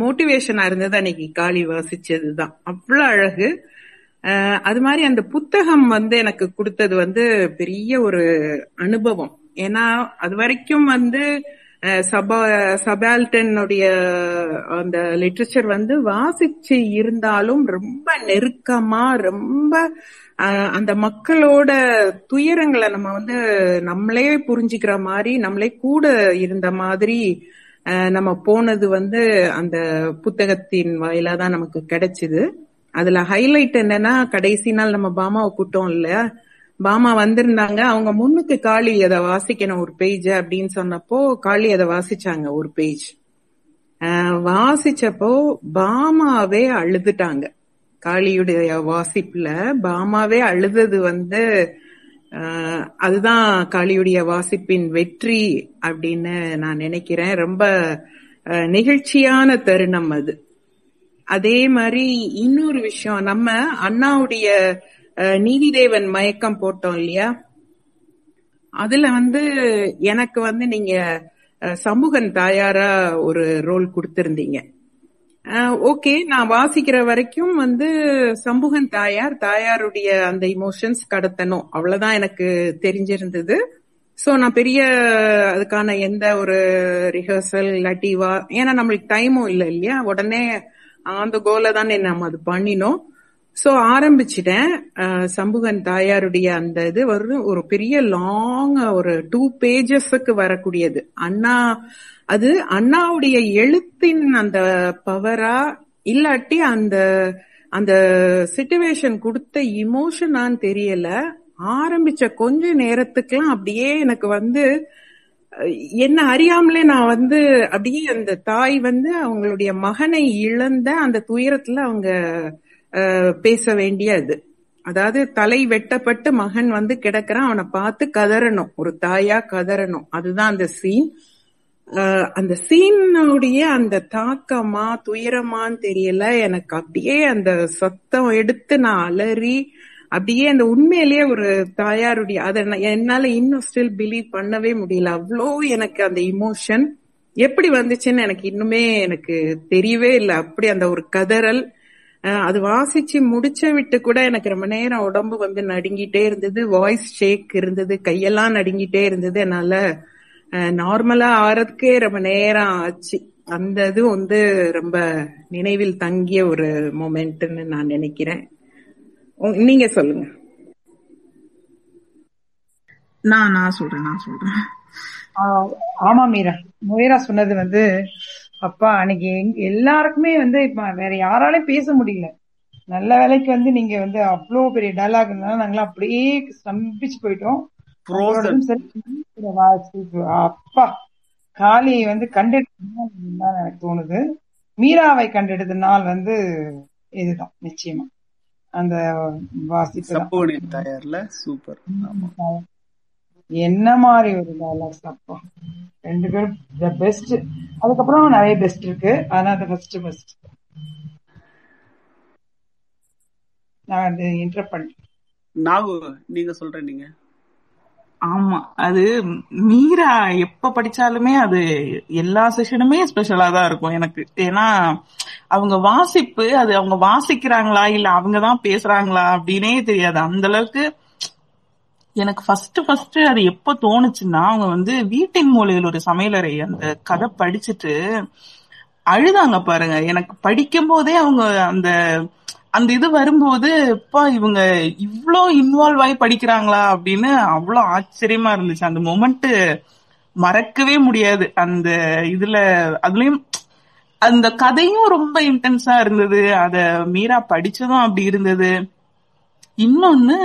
மோட்டிவேஷனா இருந்தது அன்னைக்கு காளி வாசிச்சதுதான். அவ்வளவு அழகு. அது மாதிரி அந்த புத்தகம் வந்து எனக்கு கொடுத்தது வந்து பெரிய ஒரு அனுபவம். ஏன்னா அது வரைக்கும் வந்து சபா சபால்டனுடைய அந்த லிட்ரேச்சர் வந்து வாசிச்சு இருந்தாலும் ரொம்ப நெருக்கமா ரொம்ப அந்த மக்களோட துயரங்களை நம்ம வந்து நம்மளே புரிஞ்சுக்கிற மாதிரி நம்மளே கூட இருந்த மாதிரி நம்ம போனது வந்து அந்த புத்தகத்தின் வாயிலா தான் நமக்கு கிடைச்சது. அதுல ஹைலைட் என்னன்னா கடைசி நாள் நம்ம பாமாவை கூட்டோம் இல்லையா? பாமா வந்திருந்தாங்க. அவங்க முன்னுக்கு காளி அதை வாசிக்கணும் ஒரு பேஜ் அப்படின்னு சொன்னப்போ காளி அதை வாசிச்சாங்க ஒரு பேஜ் வாசிச்சப்போ பாமாவே அழுதுட்டாங்க. காளியுடைய வாசிப்புல பாமாவே அழுதது வந்து ஆஹ், அதுதான் காளியுடைய வாசிப்பின் வெற்றி அப்படின்னு நான் நினைக்கிறேன். ரொம்ப நிகழ்ச்சியான தருணம் அது. அதே மாதிரி இன்னொரு விஷயம் நம்ம அண்ணாவுடைய நீதிதேவன் மயக்கம் போட்டோம் இல்லையா? அதுல வந்து எனக்கு வந்து நீங்க சமூகன் தாயாரா ஒரு ரோல் கொடுத்திருந்தீங்க. ஓகே நான் வாசிக்கிற வரைக்கும் வந்து சமூகன் தாயார் தாயாருடைய அந்த இமோஷன்ஸ் கடத்தணும். அவ்வளவுதான் எனக்கு தெரிஞ்சிருந்தது. சோ நான் பெரிய அதுக்கான எந்த ஒரு ரிஹர்சல் இல்லாட்டி ஏன்னா நம்மளுக்கு டைமும் இல்லை இல்லையா? உடனே அந்த கோல தானே நம்ம அது பண்ணினோம். சோ ஆரம்பிச்சிட்டேன். சம்புகன் தாயாருடைய அந்த இது வரும் ஒரு பெரிய லாங் ஒரு டூ பேஜஸ்க்கு வரக்கூடியது. அண்ணா அது அண்ணாவுடைய எழுத்தின் அந்த பவரா இல்லாட்டி அந்த அந்த சிச்சுவேஷன் கொடுத்த இமோஷனான்னு தெரியல. ஆரம்பிச்ச கொஞ்ச நேரத்துக்குலாம் அப்படியே எனக்கு வந்து என்ன அறியாமலே நான் வந்து அப்படியே அந்த தாய் வந்து அவங்களுடைய மகனை இழந்த அந்த துயரத்துல அவங்க பேச வேண்டியது. அதாவது தலை வெட்டப்பட்டு மகன் வந்து கிடக்குறான் அவனை பார்த்து கதறணும். ஒரு தாயா கதறணும். அதுதான் அந்த சீன் அந்த சீனுடைய அந்த தாக்கமா துயரமான்னு தெரியல. எனக்கு அப்படியே அந்த சத்தம் எடுத்து நான் அலறி அப்படியே அந்த உண்மையிலேயே ஒரு தாயாருடைய அதை நான் என்னால இன்னும் ஸ்டில் பிலீவ் பண்ணவே முடியல. அவ்வளோ எனக்கு அந்த இமோஷன் எப்படி வந்துச்சுன்னு எனக்கு இன்னுமே எனக்கு தெரியவே இல்லை. அப்படி அந்த ஒரு கதறல். அது வாசிச்சு முடிச்ச விட்டு கூட எனக்கு ரொம்ப நேரம் உடம்பு வந்து நடுங்கிட்டே இருந்தது. வாய்ஸ் ஷேக் இருந்தது. கையெல்லாம் நடுங்கிட்டே இருந்தது. என்னால நார்மலா ஆறதுக்கே ரொம்ப நேரம் ஆச்சு. அந்த இது வந்து ரொம்ப நினைவில் தங்கிய ஒரு மொமெண்ட்னு நான் நினைக்கிறேன். நீங்க சொல்லுங்க. நான் நான் சொல்றேன் நான் சொல்றேன். ஆமா மீரா. மீரா சொன்னது வந்து அப்பா அன்னைக்கு எல்லாருக்குமே வந்து இப்ப வேற யாராலையும் பேச முடியல. நல்ல வேலைக்கு வந்து நீங்க வந்து அவ்வளவு பெரிய டயலாக் நாங்களாம் அப்படியே ஸ்தம்பிச்சு போயிட்டோம். அப்பா காளி வந்து கண்டெடுத்து தான் எனக்கு தோணுது. மீராவை கண்டெடுத்த நாள் வந்து இதுதான் நிச்சயமா. அந்த வாசிப்பு தயார்ல சூப்பர். ஆமா. என்ன மாதிரி ஒரு டைலாக்ஸ் அப்பா ரெண்டு பேரும் த பெஸ்ட் அதுக்கப்புறம் நிறைய பெஸ்ட் இருக்கு. ஆனா அது ஃபர்ஸ்ட் பெஸ்ட் நான் அது இன்டர் பண்ணேன் நாகு நீங்க சொல்ற நீங்க. ஆமா அது மீரா எப்ப படிச்சாலுமே அது எல்லா செஷனுமே ஸ்பெஷலா தான் இருக்கும் எனக்கு. ஏன்னா அவங்க வாசிப்பு அது அவங்க வாசிக்கிறாங்களா இல்ல அவங்கதான் பேசுறாங்களா அப்படின்னே தெரியாது. அந்த அளவுக்கு எனக்கு ஃபர்ஸ்ட் ஃபர்ஸ்ட் அது எப்ப தோணுச்சுன்னா அவங்க வந்து வீட்டின் மூலையில் ஒரு சமையலறை அந்த கதை படிச்சுட்டு அழுதாங்க பாருங்க. எனக்கு படிக்கும் போதே அவங்க அந்த அந்த இது வரும்போது அப்பா இவங்க இவ்வளோ இன்வால்வ் ஆகி படிக்கிறாங்களா? அப்படின்னு அவ்வளோ ஆச்சரியமா இருந்துச்சு. அந்த மொமெண்ட் மறக்கவே முடியாது. அந்த இதுல அதுலயும் அந்த கதையும் ரொம்ப இன்டென்ஸா இருந்தது. அத மீரா படிச்சதும் அப்படி இருந்தது. இன்னொன்னு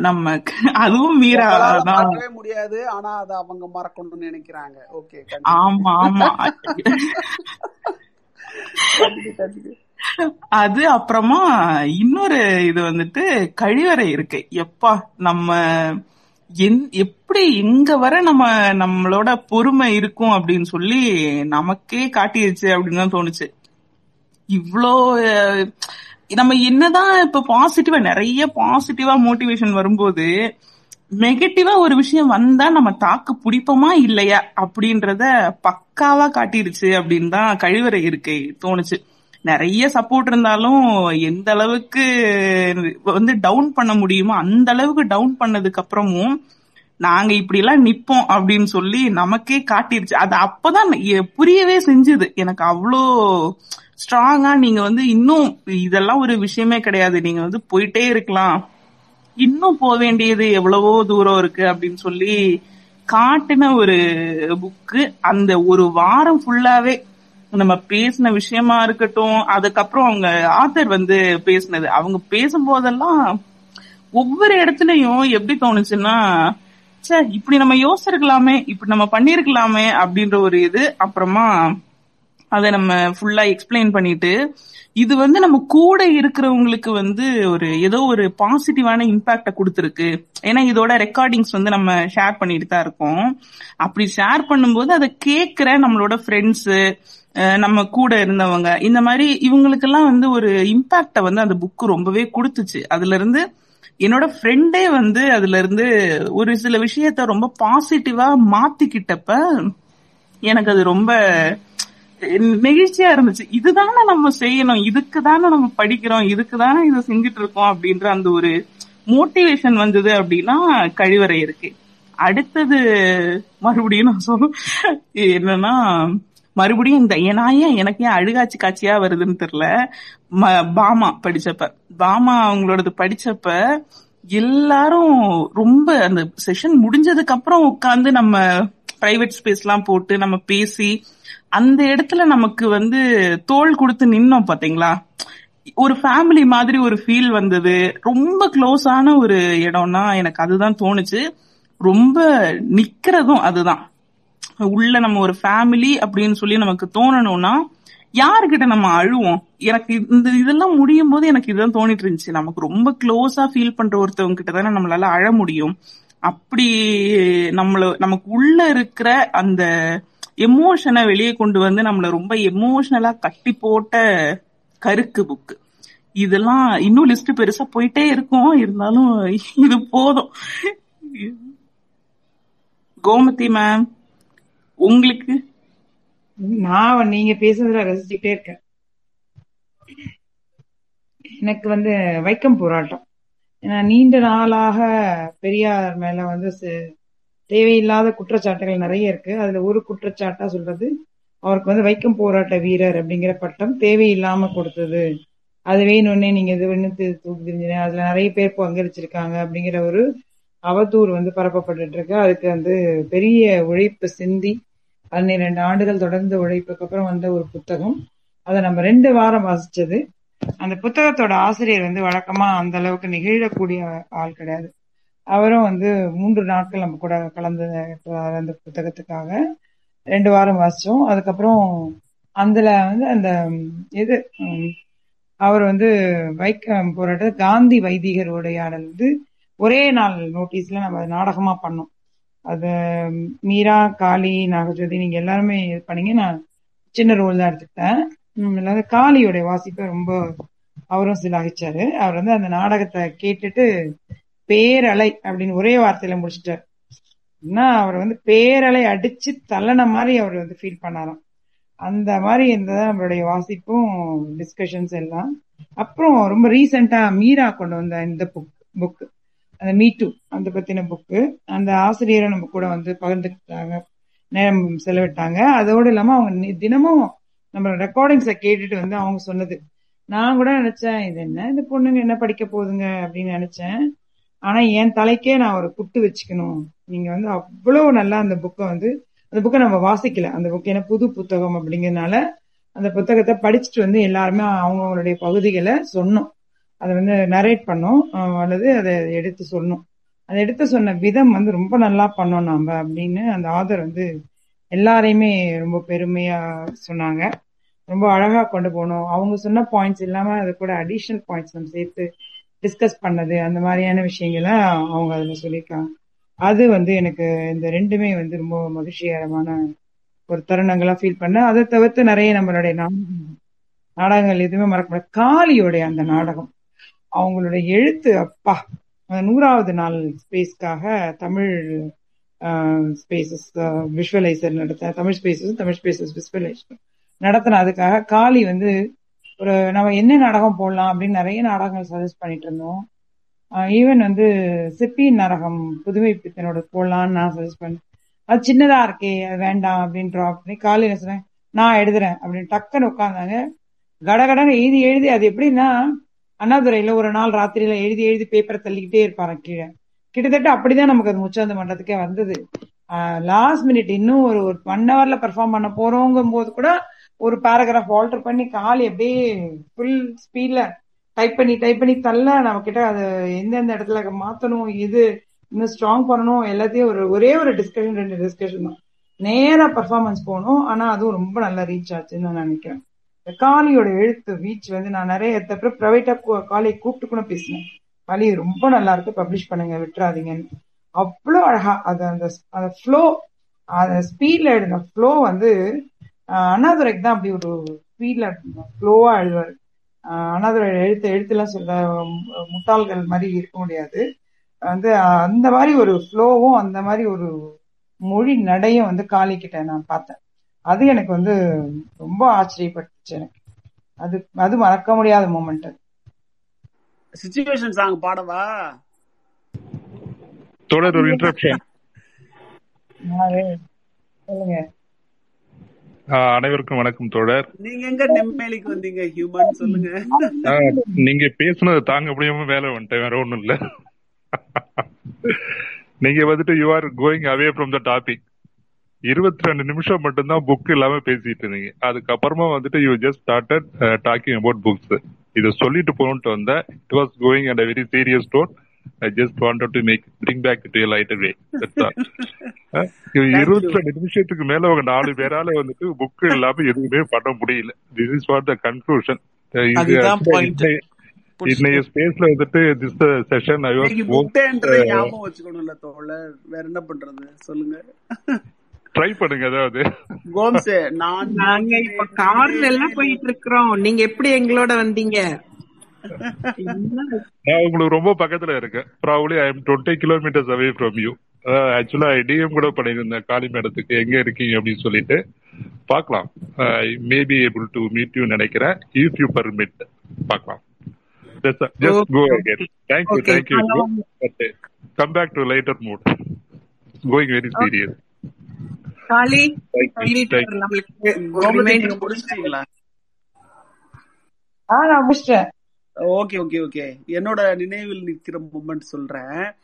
நம்ம அதுவும் மீரா மறக்கவே முடியாது. ஆனா அதை அவங்க மறக்கணும்னு நினைக்கிறாங்க. ஓகே ஆமா ஆமா. அது அப்புறமா இன்னொரு இது வந்துட்டு கழிவறை இருக்கு. எப்பா நம்ம எப்படி எங்க வர நம்ம நம்மளோட பொறுமை இருக்கும் அப்படின்னு சொல்லி நமக்கே காட்டிருச்சு அப்படின்னு தான் தோணுச்சு. இவ்ளோ அஹ், நம்ம என்னதான் இப்ப பாசிட்டிவா நிறைய பாசிட்டிவா மோட்டிவேஷன் வரும்போது நெகட்டிவா ஒரு விஷயம் வந்தா நம்ம தாக்கு பிடிப்போமா இல்லையா அப்படின்றத பக்காவா காட்டிருச்சு அப்படின்னு தான் கழிவறை இருக்கை தோணுச்சு. நிறைய சப்போர்ட் இருந்தாலும் எந்த அளவுக்கு வந்து டவுன் பண்ண முடியுமோ அந்த அளவுக்கு டவுன் பண்ணதுக்கு அப்புறமும் நாங்க இப்படி எல்லாம் நிப்போம் அப்படின்னு சொல்லி நமக்கே காட்டிருச்சு அது அப்பதான் புரியவே செஞ்சுது. எனக்கு அவ்வளோ ஸ்ட்ராங்கா நீங்க வந்து இன்னும் இதெல்லாம் ஒரு விஷயமே கிடையாது. நீங்க வந்து போயிட்டே இருக்கலாம். இன்னும் போக வேண்டியது எவ்வளவோ தூரம் இருக்கு அப்படின்னு சொல்லி காட்டின ஒரு புக்கு அந்த ஒரு வாரம் ஃபுல்லாவே நம்ம பேசின விஷயமா இருக்கட்டும் அதுக்கப்புறம் அவங்க ஆத்தர் வந்து பேசினது. அவங்க பேசும்போதெல்லாம் ஒவ்வொரு இடத்துலயும் எப்படி தோணுச்சுன்னா ச்சே இப்படி நம்ம யோசிச்சிருக்கலாமே இப்படி நம்ம பண்ணிருக்கலாமே அப்படின்ற ஒரு இது அப்புறமா அதை நம்ம ஃபுல்லா எக்ஸ்பிளைன் பண்ணிட்டு இது வந்து நம்ம கூட இருக்கிறவங்களுக்கு வந்து ஒரு ஏதோ ஒரு பாசிட்டிவான இம்பாக்ட கொடுத்துருக்கு. ஏன்னா இதோட ரெக்கார்டிங்ஸ் வந்து நம்ம ஷேர் பண்ணிட்டு தான் இருக்கோம். அப்படி ஷேர் பண்ணும்போது அதை கேட்கிற நம்மளோட ஃப்ரெண்ட்ஸ் நம்ம கூட இருந்தவங்க இந்த மாதிரி இவங்களுக்கெல்லாம் வந்து ஒரு இம்பாக்ட வந்து அந்த புக்கு ரொம்பவே கொடுத்துச்சு. அதுல இருந்து என்னோட ஃப்ரெண்டே வந்து அதுல இருந்து ஒரு சில விஷயத்த ரொம்ப பாசிட்டிவா மாத்திக்கிட்டப்ப எனக்கு அது ரொம்ப நெகிழ்ச்சியா இருந்துச்சு. இதுதானே நம்ம செய்யணும். இதுக்கு தானே நம்ம படிக்கிறோம். இதுக்கு தானே இதை செஞ்சுட்டு இருக்கோம் அப்படின்ற அந்த ஒரு மோட்டிவேஷன் வந்தது அப்படின்னா கழிவறை இருக்கு. அடுத்தது மறுபடியும் நான் சொல்ல என்னன்னா மறுபடியும் இந்த ஏன்னா ஏன் எனக்கு ஏன் அழுகாட்சி காட்சியா வருதுன்னு தெரியல. ம- பாமா படிச்சப்ப. பாமா அவங்களோடது படிச்சப்ப எல்லாரும் ரொம்ப அந்த செஷன் முடிஞ்சதுக்கு அப்புறம் உட்காந்து நம்ம பிரைவேட் ஸ்பேஸ் எல்லாம் போட்டு நம்ம பேசி அந்த இடத்துல நமக்கு வந்து தோல் கொடுத்து நின்னோம் பாத்தீங்களா? ஒரு ஃபேமிலி மாதிரி ஒரு ஃபீல் வந்தது. ரொம்ப க்ளோஸான ஒரு இடம்னா எனக்கு அதுதான் தோணுச்சு. ரொம்ப நிக்கிறதும் அதுதான். உள்ள நம்ம ஒரு ஃபேமிலி அப்படின்னு சொல்லி நமக்கு தோணணும்னா யாருக்கிட்ட நம்ம அழுவோம்? எனக்கு இந்த இதெல்லாம் முடியும் போது எனக்கு இதுதான் தோணிட்டு இருந்துச்சு. நமக்கு ரொம்ப க்ளோஸா ஃபீல் பண்ற ஒருத்தவங்க கிட்ட தானே நம்மளால அழ முடியும். அப்படி நம்மள நமக்கு உள்ள இருக்கிற அந்த எமோஷனை வெளியே கொண்டு வந்து நம்மள ரொம்ப எமோஷனலா கட்டி போட்ட கருக்கு புக்கு இதெல்லாம் இன்னும் லிஸ்ட் பெருசா போயிட்டே இருக்கும். இருந்தாலும் இது போதும். கோமதி மேம் உங்களுக்கு? நான் நீங்க பேசுறதுல ரசிச்சுட்டே இருக்கேன். எனக்கு வந்து வைக்கம் போராட்டம். ஏன்னா நீண்ட நாளாக பெரியார் மேல வந்து தேவையில்லாத குற்றச்சாட்டுகள் நிறைய இருக்கு. அதுல ஒரு குற்றச்சாட்டா சொல்றது அவருக்கு வந்து வைக்கம் போராட்ட வீரர் அப்படிங்கிற பட்டம் தேவையில்லாம கொடுத்தது. அது வேணும்னே நீங்க இது வேணும் தூக்கி தெரிஞ்சுனேன் அதுல நிறைய பேர் பங்களிச்சிருக்காங்க அப்படிங்கிற ஒரு அவதூறு வந்து பரப்பப்பட்டு இருக்கு. அதுக்கு வந்து பெரிய உழைப்பு சிந்தி பன்னிரண்டு ஆண்டுகள் தொடர்ந்து உழைப்புக்கு அப்புறம் வந்த ஒரு புத்தகம். அதை நம்ம ரெண்டு வாரம் வாசிச்சது. அந்த புத்தகத்தோட ஆசிரியர் வந்து வழக்கமா அந்த அளவுக்கு நிகழக்கூடிய ஆள் கிடையாது. அவரும் வந்து மூன்று நாட்கள் நம்ம கூட கலந்து அந்த புத்தகத்துக்காக ரெண்டு வாரம் வாசிச்சோம். அதுக்கப்புறம் அதுல வந்து அந்த இது அவர் வந்து வைக்க போராட்ட காந்தி வைதிகர் உரையாடல் வந்து ஒரே நாள் நோட்டீஸ்ல நம்ம அதை நாடகமா பண்ணோம். அது மீரா காளி நாகஜோதி நீங்க எல்லாருமே இது பண்ணீங்க. நான் சின்ன ரோல் தான் எடுத்துக்கிட்டேன். உம், இல்லாத வாசிப்பை ரொம்ப அவரும் சிலாகிச்சாரு. அவர் வந்து அந்த நாடகத்தை கேட்டுட்டு பேரலை அப்படின்னு ஒரே வார்த்தையில முடிச்சிட்டார். அவர் வந்து பேரலை அடிச்சு தள்ளன மாதிரி அவர் வந்து ஃபீல் பண்ணாராம். அந்த மாதிரி இருந்தது நம்மளுடைய வாசிப்பும் டிஸ்கஷன்ஸ் எல்லாம். அப்புறம் ரொம்ப ரீசெண்டா மீரா கொண்டு வந்த இந்த புக் புக் அந்த மீ டூ அந்த பத்தின புக்கு அந்த ஆசிரியரை நம்ம கூட வந்து பகிர்ந்துக்கிட்டாங்க நேரம் செலவிட்டாங்க. அதோடு இல்லாம அவங்க தினமும் நம்ம ரெக்கார்டிங்ஸை கேட்டுட்டு வந்து அவங்க சொன்னது. நான் கூட நினைச்சேன் இது என்ன? இந்த பொண்ணுங்க என்ன படிக்க போகுதுங்க? அப்படின்னு நினைச்சேன். ஆனா என் தலைக்கே நான் ஒரு குட்டு வச்சுக்கணும். நீங்க வந்து அவ்வளவு நல்லா அந்த புக்கை வந்து அந்த புக்கை நம்ம வாசிக்கல. அந்த புக் என்ன புது புத்தகம் அப்படிங்கறதுனால அந்த புத்தகத்தை படிச்சுட்டு வந்து எல்லாருமே அவங்கவுங்களுடைய பகுதிகளை சொன்னோம். அதை வந்து நரேட் பண்ணோம். அல்லது அதை எடுத்து சொன்னோம். அதை எடுத்து சொன்ன விதம் வந்து ரொம்ப நல்லா பண்ணோம் நாம அப்படின்னு அந்த ஆதர் வந்து எல்லாரையுமே ரொம்ப பெருமையா சொன்னாங்க. ரொம்ப அழகா கொண்டு போனோம். அவங்க சொன்ன பாயிண்ட்ஸ் இல்லாம அது கூட அடிஷனல் பாயிண்ட்ஸ் நம்ம சேர்த்து டிஸ்கஸ் பண்ணது அந்த மாதிரியான விஷயங்களை அவங்க அதுல சொல்லியிருக்காங்க. அது வந்து எனக்கு இந்த ரெண்டுமே வந்து ரொம்ப மகிழ்ச்சிகரமான ஒரு தருணங்களா ஃபீல் பண்ண அதை தவிர்த்து நிறைய நம்மளுடைய நாடகங்கள் எதுவுமே மறக்க முடியாது காளியோடைய அந்த நாடகம் அவங்களுடைய எழுத்து அப்பா நூறாவது நாள் ஸ்பேஸ்க்காக தமிழ் ஸ்பேசஸ் விஷுவலைசர் நடத்த Tamil spaces Tamil spaces visualiser நடத்தின அதுக்காக காளி வந்து ஒரு நம்ம என்ன நாடகம் போடலாம் அப்படின்னு நிறைய நாடகங்கள் சஜஸ்ட் பண்ணிட்டு இருந்தோம். ஈவன் வந்து சிப்பி நாடகம் புதுமை பித்தனோட போடலான்னு நான் சஜஸ்ட் பண்ணேன் அது சின்னதா இருக்கே அது வேண்டாம் அப்படின்னு ட்ராப் பண்ணி சொன்னேன் நான் எழுதுறேன் அப்படின்னு டக்குன்னு உட்காந்தாங்க கடகடன்னு எழுதி எழுதி அது எப்படின்னா அண்ணாதுரையில ஒரு நாள் ராத்திரியில எழுதி எழுதி பேப்பரை தள்ளிக்கிட்டே இருப்பாரு கீழே. கிட்டத்தட்ட அப்படிதான் நமக்கு அது முச்சாந்த மன்றத்துக்கே வந்தது. லாஸ்ட் மினிட் இன்னும் ஒரு ஒரு ஒன் ஹவர்ல பெர்ஃபார்ம் பண்ண போறோங்கும் போது கூட ஒரு பேராகிராஃப் ஆல்டர் பண்ணி காலி அப்படியே ஃபுல் ஸ்பீட்ல டைப் பண்ணி டைப் பண்ணி தள்ள நம்ம கிட்ட அது எந்தெந்த இடத்துல மாத்தணும் இது இன்னும் ஸ்ட்ராங் பண்ணணும் எல்லாத்தையும் ஒரு ஒரே ஒரு டிஸ்கஷன் ரெண்டு டிஸ்கஷன் தான். நேரா பர்ஃபார்மன்ஸ் போகணும் ஆனா அதுவும் ரொம்ப நல்லா ரீச் ஆச்சுன்னு நான் நினைக்கிறேன். காளியோட எழுத்து ரீச் வந்து நான் நிறைய அப்புறம் ப்ரைவேட்டா காலியை கூப்பிட்டு கூட பேசினேன். காலி ரொம்ப நல்லா இருக்கு பப்ளிஷ் பண்ணுங்க விட்டுறாதீங்கன்னு. அவ்வளோ அழகா அது அந்த அந்த ஃப்ளோ அந்த ஸ்பீட்ல எழுதின ஃப்ளோ வந்து அண்ணாதுரைக்கு தான் அப்படி ஒரு ஸ்பீட்ல ஃப்ளோவா எழுதுவாரு அண்ணாதுரை எழுத்து எழுத்துலாம் சொல்ல முட்டாள்கள் மாதிரி இருக்க முடியாது. வந்து அந்த மாதிரி ஒரு ஃப்ளோவும் அந்த மாதிரி ஒரு மொழி நடையும் வந்து காளி கிட்ட நான் பார்த்தேன். அது எனக்கு வந்து ரொம்ப ஆச்சரியப்பட்டுச்சு எனக்கு. அது அது மறக்க முடியாத மூமெண்ட் சிச்சுவேஷன் சாங் பாடவா? தொடர் ஒரு இன்டரப்ஷன் சொல்லுங்க. அனைவருக்கும் வணக்கம் தோழர். நீங்க எங்க நெம்மேலிக்கு வந்தீங்க ஹியூமன் சொல்லுங்க. நீங்க பேசுனது தாங்க முடியாம வேலை வந்துட்டேன் வேற ஒண்ணும் இல்ல. நீங்க வந்துட்டு you are going away from the topic இருபத்தி ரெண்டு நிமிஷம் மட்டும்தான் புக் இல்லாம பேசிட்டு இருந்தீங்க. அதுக்கப்புறமா வந்துட்டு you just started talking about books இதை சொல்லிட்டு போகணும்ட்டு வந்தேன். It was going and very serious tone I just wanted to make bring back to lighter way இருபத்தி ரெண்டு நிமிஷத்துக்கு மேல அவங்க நாலு பேரால வந்துட்டு புக் இல்லாம எதுவுமே பண்ண முடியல. This is for the conclusion இன்னைய ஸ்பேஸ்ல வந்துட்டு திஸ் செஷன் ஐ வாஸ் ஞாபகம் வச்சுக்கணும்ல தோழர் வேற என்ன பண்றது? சொல்லுங்க. ட்ரை பண்ணுங்க அதாவது கோம்சே நான் நாங்க இப்ப கார்ல எல்லாம் போயிட்டு இருக்கிறோம். நீங்க எப்படி எங்களோட வந்தீங்க? நான் உங்களுக்கு ரொம்ப பக்கத்துல இருக்கேன். Probably I am twenty kilometres away from you ஆக்சுவலா டிஎம் கூட பண்ணியிருந்தேன் காலி மேடத்துக்கு. எங்க இருக்கீங்க அப்படின்னு சொல்லிட்டு. பார்க்கலாம். I may be able to meet you நினைக்கிறேன். இஃப் யூ பர்மிட் பார்க்கலாம். Just go again thank you thank you come back to lighter mood going very serious Kali முடிச்சிட்டீங்களா? ஆ நான் முடிச்சிட்டேன். Okay okay okay. என்னோட நினைவில் நிற்கிற மூமெண்ட் சொல்றேன்.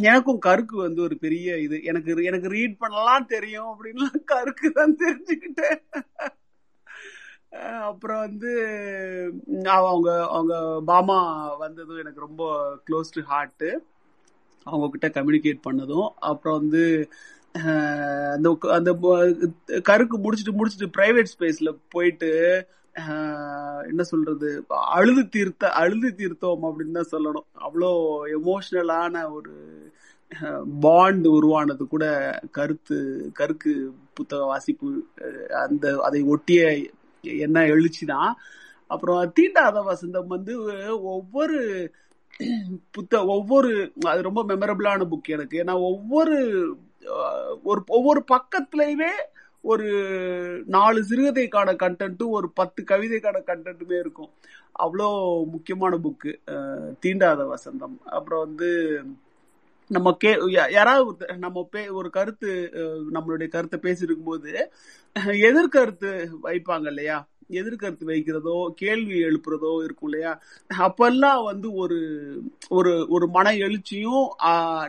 எனக்கும் கருக்கு வந்து ஒரு பெரிய இது. எனக்கு எனக்கு ரீட் பண்ணலாம் தெரியும் அப்படின்லாம் கருக்கு தான் தெரிஞ்சுக்கிட்டேன். அப்புறம் வந்து அவங்க அவங்க பாமா வந்ததும் எனக்கு ரொம்ப க்ளோஸ் டு ஹார்ட்டு அவங்க கிட்ட கம்யூனிகேட் பண்ணதும். அப்புறம் வந்து அந்த அந்த கருக்கு முடிச்சுட்டு முடிச்சுட்டு பிரைவேட் ஸ்பேஸ்ல போயிட்டு என்ன சொல்றது? அழுது தீர்த்த அழுது தீர்த்தோம் அப்படின்னு தான் சொல்லணும். அவ்வளோ எமோஷ்னலான ஒரு பாண்ட் உருவானது கூட கருத்து கருக்கு புத்தக வாசிப்பு அந்த அதை ஒட்டிய என்ன எழுச்சிதான் அப்புறம் தீண்டாத வசந்தம் வந்து ஒவ்வொரு புத்த ஒவ்வொரு அது ரொம்ப மெமரபிளான புக் எனக்கு. ஏன்னா ஒவ்வொரு ஒரு ஒவ்வொரு பக்கத்துலயுமே ஒரு நாலு சிறுகதைக்கான கண்டென்ட்டும் ஒரு பத்து கவிதைக்கான கண்டென்ட்டுமே இருக்கும். அவ்வளோ முக்கியமான புக்கு தீண்டாத வசந்தம். அப்புறம் வந்து நம்ம கே யா- யாராவது ஒருத்தர் நம்ம பே ஒரு கருத்து நம்மளுடைய கருத்தை பேசியிருக்கும் போது எதிர்கருத்து வைப்பாங்க இல்லையா? எதிர்கருத்து வைக்கிறதோ கேள்வி எழுப்புறதோ இருக்கும் இல்லையா? அப்பெல்லாம் வந்து ஒரு ஒரு ஒரு மன எழுச்சியும்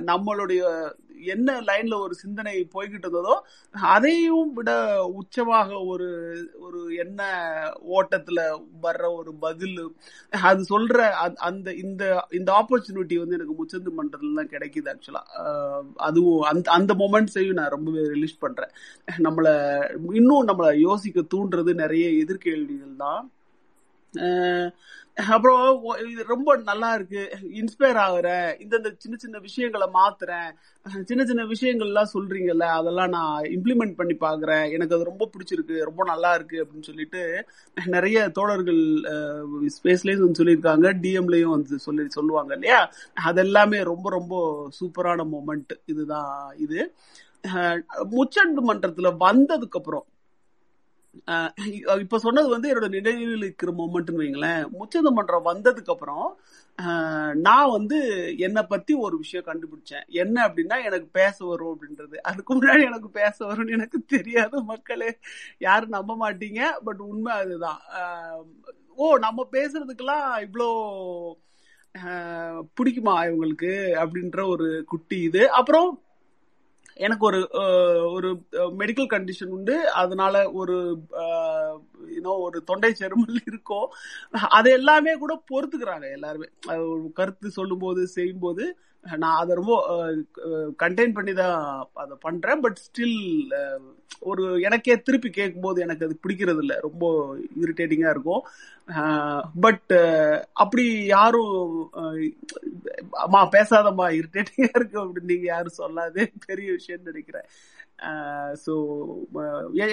நம்மளுடைய என்ன லைன்ல ஒரு சிந்தனை போய்கிட்டு இருந்ததோ அதையும் விட உச்சமாக ஒரு ஒரு என்ன ஓட்டத்துல வர்ற ஒரு பதில் அது சொல்ற அந்த- அந்த இந்த இந்த ஆப்பர்ச்சுனிட்டி வந்து எனக்கு முச்சந்து மன்றத்துல தான் கிடைக்குது ஆக்சுவலா அதுவும் அந்த அந்த மொமெண்ட்ஸையும் நான் ரொம்பவே ரிலீஸ் பண்றேன். நம்மள இன்னும் நம்மளை யோசிக்க தூண்டுறது நிறைய எதிர்கேள்விகள் தான். அப்புறம் இது ரொம்ப நல்லா இருக்கு. இன்ஸ்பயர் ஆகுறேன். இந்தந்த சின்ன சின்ன விஷயங்களை மாத்துறேன். சின்ன சின்ன விஷயங்கள்லாம் சொல்றீங்கல்ல அதெல்லாம் நான் இம்ப்ளிமெண்ட் பண்ணி பாக்குறேன். எனக்கு அது ரொம்ப பிடிச்சிருக்கு ரொம்ப நல்லா இருக்கு அப்படின்னு சொல்லிட்டு நிறைய தோழர்கள் ஸ்பேஸ்லயும் வந்து சொல்லியிருக்காங்க டிஎம்லயும் வந்து சொல்லி சொல்லுவாங்க இல்லையா? அதெல்லாமே ரொம்ப ரொம்ப சூப்பரான மூமெண்ட் இதுதான் இது. முச்சண்டு மன்றத்துல வந்ததுக்கு அப்புறம் இப்ப சொன்னது வந்து என்னோட நினைவில் இருக்கிற மொமெண்ட்னு வைங்களேன். உச்சநீதிமன்றம் வந்ததுக்கு அப்புறம் நான் வந்து என்னை பத்தி ஒரு விஷயம் கண்டுபிடிச்சேன். என்ன அப்படின்னா எனக்கு பேச வரும் அப்படின்றது. அதுக்கு முன்னாடி எனக்கு பேச வரும்னு எனக்கு தெரியாத மக்களே. யாரும் நம்ப மாட்டீங்க. பட் உண்மை அதுதான். ஓ நம்ம பேசுறதுக்கெல்லாம் இவ்வளோ பிடிக்குமா இவங்களுக்கு? அப்படின்ற ஒரு குட்டி இது. அப்புறம் எனக்கு ஒரு ஒரு மெடிக்கல் கண்டிஷன் உண்டு. அதனால ஒரு யூனோ ஒரு தொண்டை செருமல் இருக்கும் அது எல்லாமே கூட பொறுத்துக்கிறாங்க எல்லாருமே. கருத்து சொல்லும் கருத்து சொல்லும்போது செய்யும்போது. நான் அதை ரொம்ப கண்டெயின் பண்ணி தான் அதை பண்றேன். பட் ஸ்டில் ஒரு எனக்கே திருப்பி கேட்கும்போது எனக்கு அது பிடிக்கிறது இல்லை ரொம்ப இரிட்டேட்டிங்கா இருக்கும். பட் அப்படி யாரும் அம்மா பேசாதம்மா இரிட்டேட்டிங்கா இருக்கு அப்படின்னு நீங்க யாரும் சொல்லாதே பெரிய விஷயம்னு நினைக்கிறேன். ஸோ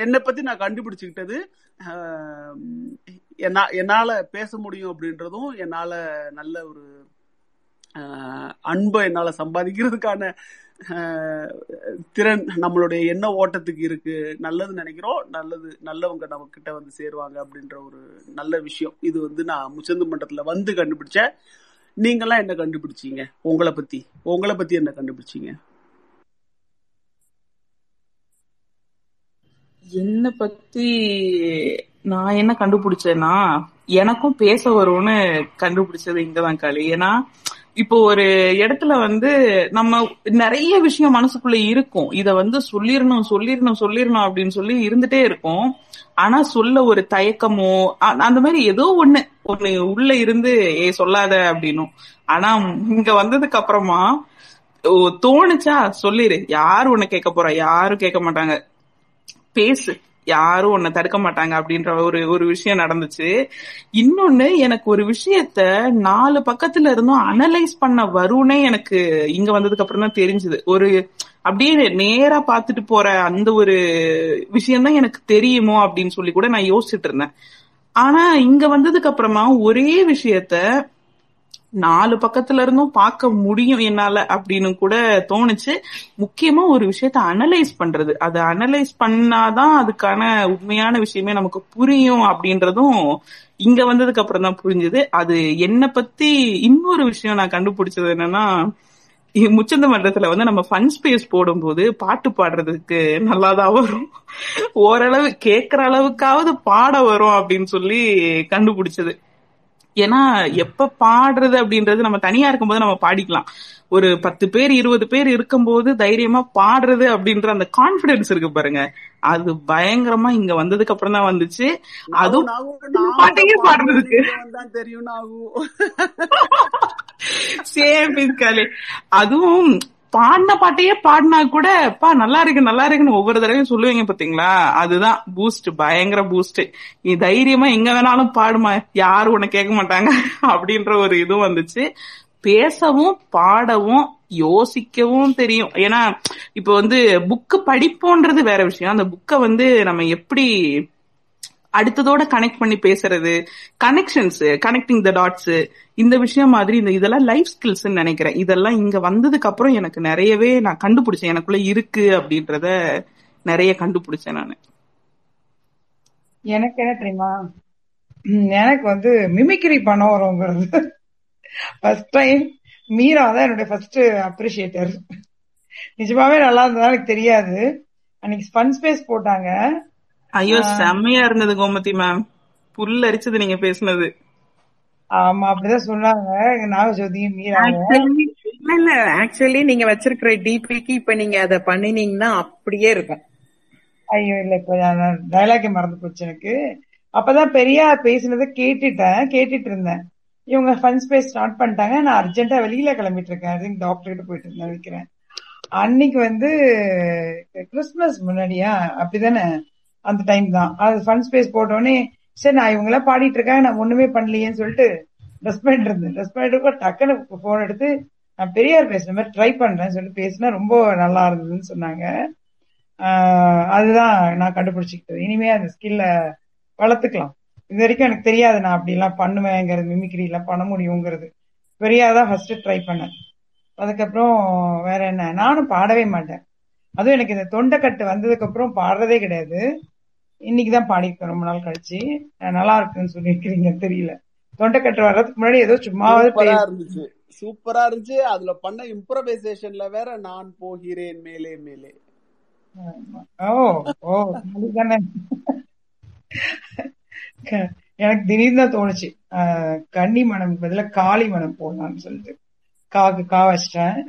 என்னை பத்தி நான் கண்டுபிடிச்சுக்கிட்டது என்னால் பேச முடியும் அப்படின்றதும் என்னால் நல்ல ஒரு அன்பை என்னால சம்பாதிக்கிறதுக்கான திறன் நம்மளுடைய என்ன ஓட்டத்துக்கு இருக்கு. நல்லது நினைக்கிறோம் நல்லது நல்லவங்க நம்ம கிட்ட வந்து சேருவாங்க அப்படின்ற ஒரு நல்ல விஷயம். இது வந்து நான் முச்சந்து மன்றத்துல வந்து கண்டுபிடிச்சேன். நீங்கெல்லாம் என்ன கண்டுபிடிச்சீங்க? உங்களை பத்தி. உங்களை பத்தி என்ன கண்டுபிடிச்சீங்க? என்ன பத்தி நான் என்ன கண்டுபிடிச்சேன்னா எனக்கும் பேச வரும்னு கண்டுபிடிச்சது இங்கதான் களி. ஏன்னா இப்போ ஒரு இடத்துல வந்து நம்ம நிறைய விஷயம் மனசுக்குள்ள இருக்கும். இத வந்து சொல்லிடணும் சொல்லிடணும் சொல்லிடணும் அப்படின்னு சொல்லி இருந்துட்டே இருக்கும். ஆனா சொல்ல ஒரு தயக்கமோ அந்த மாதிரி ஏதோ ஒண்ணு ஒண்ணு உள்ள இருந்து ஏ சொல்லாத அப்படின்னும். ஆனா இங்க வந்ததுக்கு அப்புறமா ஓ, தோணுச்சா? சொல்லிரு. யாரு உன்னை கேட்க போறா? யாரும் கேட்க மாட்டாங்க. பேசு. யாரும் உன்னை தடுக்க மாட்டாங்க அப்படின்ற ஒரு ஒரு விஷயம் நடந்துச்சு. இன்னொன்னு எனக்கு ஒரு விஷயத்த நாலு பக்கத்துல இருந்தும் அனலைஸ் பண்ண வரும்னே எனக்கு இங்க வந்ததுக்கு அப்புறம் தான் தெரிஞ்சது. ஒரு அப்படியே நேரா பார்த்துட்டு போற அந்த ஒரு விஷயம்தான் எனக்கு தெரியுமோ அப்படின்னு சொல்லி கூட நான் யோசிச்சுட்டு இருந்தேன். ஆனா இங்க வந்ததுக்கு அப்புறமா ஒரே விஷயத்த நாலு பக்கத்துல இருந்தும் பார்க்க முடியும் என்னால அப்படின்னு கூட தோணுச்சு. முக்கியமா ஒரு விஷயத்த அனலைஸ் பண்றது. அதை அனலைஸ் பண்ணாதான் அதுக்கான உண்மையான விஷயமே நமக்கு புரியும் அப்படின்றதும் இங்க வந்ததுக்கு அப்புறம் தான் புரிஞ்சுது. அது என்ன பத்தி இன்னொரு விஷயம் நான் கண்டுபிடிச்சது என்னன்னா முச்சந்த மன்றத்துல வந்து நம்ம ஃபன் ஸ்பேஸ் போடும்போது பாட்டு பாடுறதுக்கு நல்லாதான் வரும். ஓரளவு கேக்குற அளவுக்காவது பாட வரும் அப்படின்னு சொல்லி கண்டுபிடிச்சது. ஏன்னா எப்ப பாடுறது அப்படின்றது நம்ம தனியா இருக்கும்போது நம்ம பாடிக்கலாம். ஒரு பத்து பேர் இருபது பேர் இருக்கும்போது தைரியமா பாடுறது அப்படின்ற அந்த கான்பிடன்ஸ் இருக்கு பாருங்க. அது பயங்கரமா இங்க வந்ததுக்கு அப்புறம் தான் வந்துச்சு. அதுவும் பாட்டையே பாடுறதுக்கு தெரியும் சேம் அதுவும் பாடின பாட்டையே பாடினா கூட பா நல்லா இருக்கு நல்லா இருக்குன்னு ஒவ்வொரு தடவையும் சொல்லுவீங்க பாத்தீங்களா? அதுதான் பூஸ்ட் பயங்கர பூஸ்ட் நீ தைரியமா எங்க வேணாலும் பாடுமா யாரும் உன்னை கேட்க மாட்டாங்க அப்படின்ற ஒரு இதுவும் வந்துச்சு. பேசவும் பாடவும் யோசிக்கவும் தெரியும். ஏன்னா இப்ப வந்து புக்கு படிப்போன்றது வேற விஷயம். அந்த புக்கை வந்து நம்ம எப்படி அடுத்ததோட கனெக்ட் பண்ணி பேசுறது கனெக்ஷன்ஸ் கனெக்டிங் த டாட்ஸ் இந்த விஷயம் மாதிரி இந்த இதெல்லாம் லைஃப் ஸ்கில்ஸ் நினைக்கிறேன். இதெல்லாம் இங்க வந்ததுக்கு அப்புறம் எனக்கு நிறையவே நான் கண்டுபிடிச்சேன். எனக்குள்ள இருக்கு அப்படின்றத நிறைய கண்டுபிடிச்சேன் நான். எனக்கு என்ன தெரியுமா? எனக்கு வந்து மிமிக்ரி பண்ண வருங்கிறது. ஃபர்ஸ்ட் டைம் மீரா தான் என்னுடைய ஃபர்ஸ்ட் அப்ரிஷியேட்டர் நிஜமாவே நல்லா இருந்ததா எனக்கு தெரியாது. அன்னைக்கு ஃபன் ஸ்பேஸ் போட்டாங்க. ஐயோ செம்மையா இருந்தது கோமதி மேம் புல் அரிச்சது நீங்க பேசுனது. ஆமா அப்படிதான் சொன்னாங்க. நாகஜோதியும் மீராவும் Actually, இல்ல இல்ல. ஆக்சுவலி நீங்க வச்சிருக்கிற டிபிக்கு இப்ப நீங்க அதை பண்ணினீங்கன்னா அப்படியே இருக்கும். ஐயோ இல்ல இப்ப டைலாக்கே மறந்து போச்சு எனக்கு. அப்பதான் பெரியார் பேசினதை கேட்டுட்டேன். கேட்டுட்டு இருந்தேன். இவங்க ஃபன் ஸ்பேஸ் ஸ்டார்ட் பண்ணிட்டாங்க. நான் அர்ஜென்ட்டா வெளியில கிளம்பிட்டு இருக்கேன் ஐ திங்க் டாக்டர் கிட்ட போயிட்டு இருந்தேன் நினைக்கிறேன். அன்னைக்கு வந்து கிறிஸ்துமஸ் முன்னாடியா? அப்படிதானே? அந்த டைம் தான். அது ஃபன் ஸ்பேஸ் போட்டோடனே சரி நான் இவங்க எல்லாம் பாடிட்டு இருக்கேன் நான் ஒண்ணுமே பண்ணலையேன்னு சொல்லிட்டு ரெஸ்ட் பண்ணிட்டு இருந்தேன். ரெஸ்ட் பண்ணிட்டு டக்குன்னு போன் எடுத்து நான் பெரியார் பேசுற மாதிரி ட்ரை பண்றேன்னு சொல்லிட்டு பேசினா ரொம்ப நல்லா இருந்ததுன்னு சொன்னாங்க. அதுதான் நான் கண்டுபிடிச்சிக்கிட்டது. இனிமே அந்த ஸ்கில்ல வளர்த்துக்கலாம். இது வரைக்கும் எனக்கு தெரியாது நான் அப்படி எல்லாம் பண்ணுவேங்கிறது மிமிக்ரி எல்லாம் பண்ண முடியுங்கிறது. பெரியார் தான் ஃபர்ஸ்ட் ட்ரை பண்ணேன். அதுக்கப்புறம் வேற என்ன? நானும் பாடவே மாட்டேன். அதுவும் எனக்கு இந்த தொண்டைக்கட்டு வந்ததுக்கு அப்புறம் பாடுறதே கிடையாது. இன்னைக்குதான் பாடியிருக்கேன். ரொம்ப நாள் கழிச்சு. நல்லா இருக்குன்னு சொல்லியிருக்கிறீங்க. தெரியல. தொண்டைக்கட்டு வர்றதுக்கு முன்னாடி ஏதோ பேச- இருந்துச்சு. சூப்பரா இருந்துச்சு. அதுல பண்ண இம்ப்ரவைசேஷன்ல வேற நான் போகிறேன் மேலே மேலே. ஓ ஓ அதுதானே. எனக்கு திடீர்னு தான் தோணுச்சு. கன்னி மனம் பதிலா காளி மனம் போடலாம்னு சொல்லிட்டு. காக்கு கா வச்சிட்டேன்.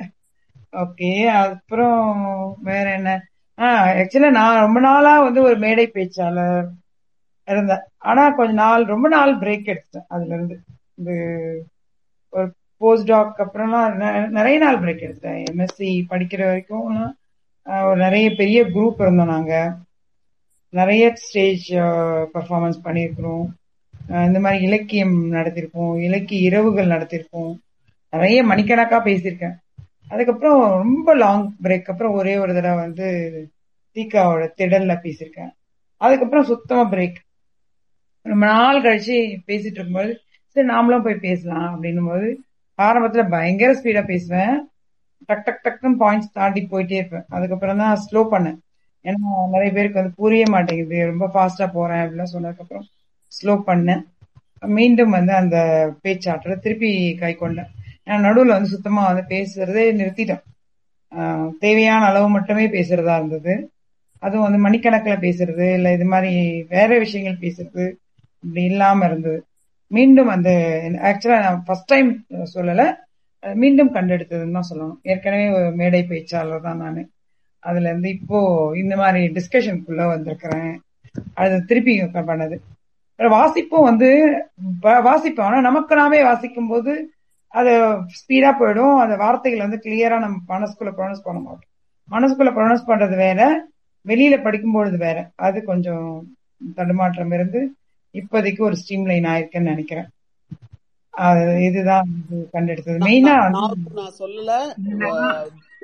ஓகே அப்புறம் வேற என்ன? ஆக்சுவலா நான் ரொம்ப நாளா வந்து ஒரு மேடை பேச்சாளர் இருந்தேன். ஆனா கொஞ்ச நாள் ரொம்ப நாள் பிரேக் எடுத்துட்டேன் அதுல இருந்து இந்த ஒரு போஸ்ட் டாக் அப்புறம்லாம் நிறைய நாள் பிரேக் எடுத்துட்டேன் எம்எஸ்சி படிக்கிற வரைக்கும் ஒரு நிறைய பெரிய குரூப் இருந்தோம் நாங்க. நிறைய ஸ்டேஜ் பர்ஃபார்மன்ஸ் பண்ணியிருக்கிறோம். இந்த மாதிரி இலக்கியம் நடத்திருக்கோம் இலக்கிய இரவுகள் நடத்திருக்கோம் நிறைய மணிக்கணக்கா பேசியிருக்கேன். அதுக்கப்புறம் ரொம்ப லாங் பிரேக் அப்புறம் ஒரே ஒரு தடவை வந்து தீகாவோட திடல்ல பேசியிருக்கேன். அதுக்கப்புறம் சுத்தமா பிரேக் ரொம்ப நாள் கழிச்சு பேசிட்டு இருக்கும்போது சரி நாமளும் போய் பேசலாம் அப்படின்னும் போது ஆரம்பத்துல பயங்கர ஸ்பீடா பேசுவேன். டக் டக் டக்குன்னு பாயிண்ட்ஸ் தாண்டி போயிட்டே இருப்பேன். அதுக்கப்புறம் தான் ஸ்லோ பண்ணேன். ஏன்னா நிறைய பேருக்கு வந்து புரிய மாட்டேங்குது. ரொம்ப ஃபாஸ்டா போறேன் அப்படிலாம் சொன்னதுக்கப்புறம் ஸ்லோ பண்ணேன். மீண்டும் வந்து அந்த பேச்சாற்றலை திருப்பி கை கொண்டேன். நடுவுல வந்து சுத்தமா வந்து பேசுறதே நிறுத்திட்டேன். தேவையான அளவு மட்டுமே பேசுறதா இருந்தது. அதுவும் வந்து மணிக்கணக்கில் பேசுறது இல்ல இது மாதிரி வேற விஷயங்கள் பேசுறது இப்படி இல்லாம இருந்தது. மீண்டும் அந்த ஆக்சுவலா நான் ஃபர்ஸ்ட் டைம் சொல்லல அது மீண்டும் கண்டெடுத்ததுன்னு தான் சொல்லணும். ஏற்கனவே மேடை பேச்சாளர் தான் நான். அதுல இருந்து இப்போ இந்த மாதிரி டிஸ்கஷனுக்குள்ள வந்திருக்கிறேன். அது திருப்பி பண்ணது. வாசிப்பும் வந்து வாசிப்போம். ஆனா நமக்கு நாமே வாசிக்கும் போது அது ஸ்பீடா போயிடும். அந்த வார்த்தைகள் வந்து கிளியரா நம்ம மனசுக்குள்ள ப்ரொனவுன்ஸ் பண்ண மாட்டோம். மனசுக்குள்ள ப்ரொனவுன்ஸ் பண்றது வேற வெளியில படிக்கும் பொழுது வேற. அது கொஞ்சம் தடுமாற்றம் இருந்து இப்போதைக்கு ஒரு ஸ்ட்ரீம் லைன் ஆயிருக்குன்னு நினைக்கிறேன். அது இதுதான் இது கண்டெடுத்தது. மெயினா நான் நான் நான் சொல்லல.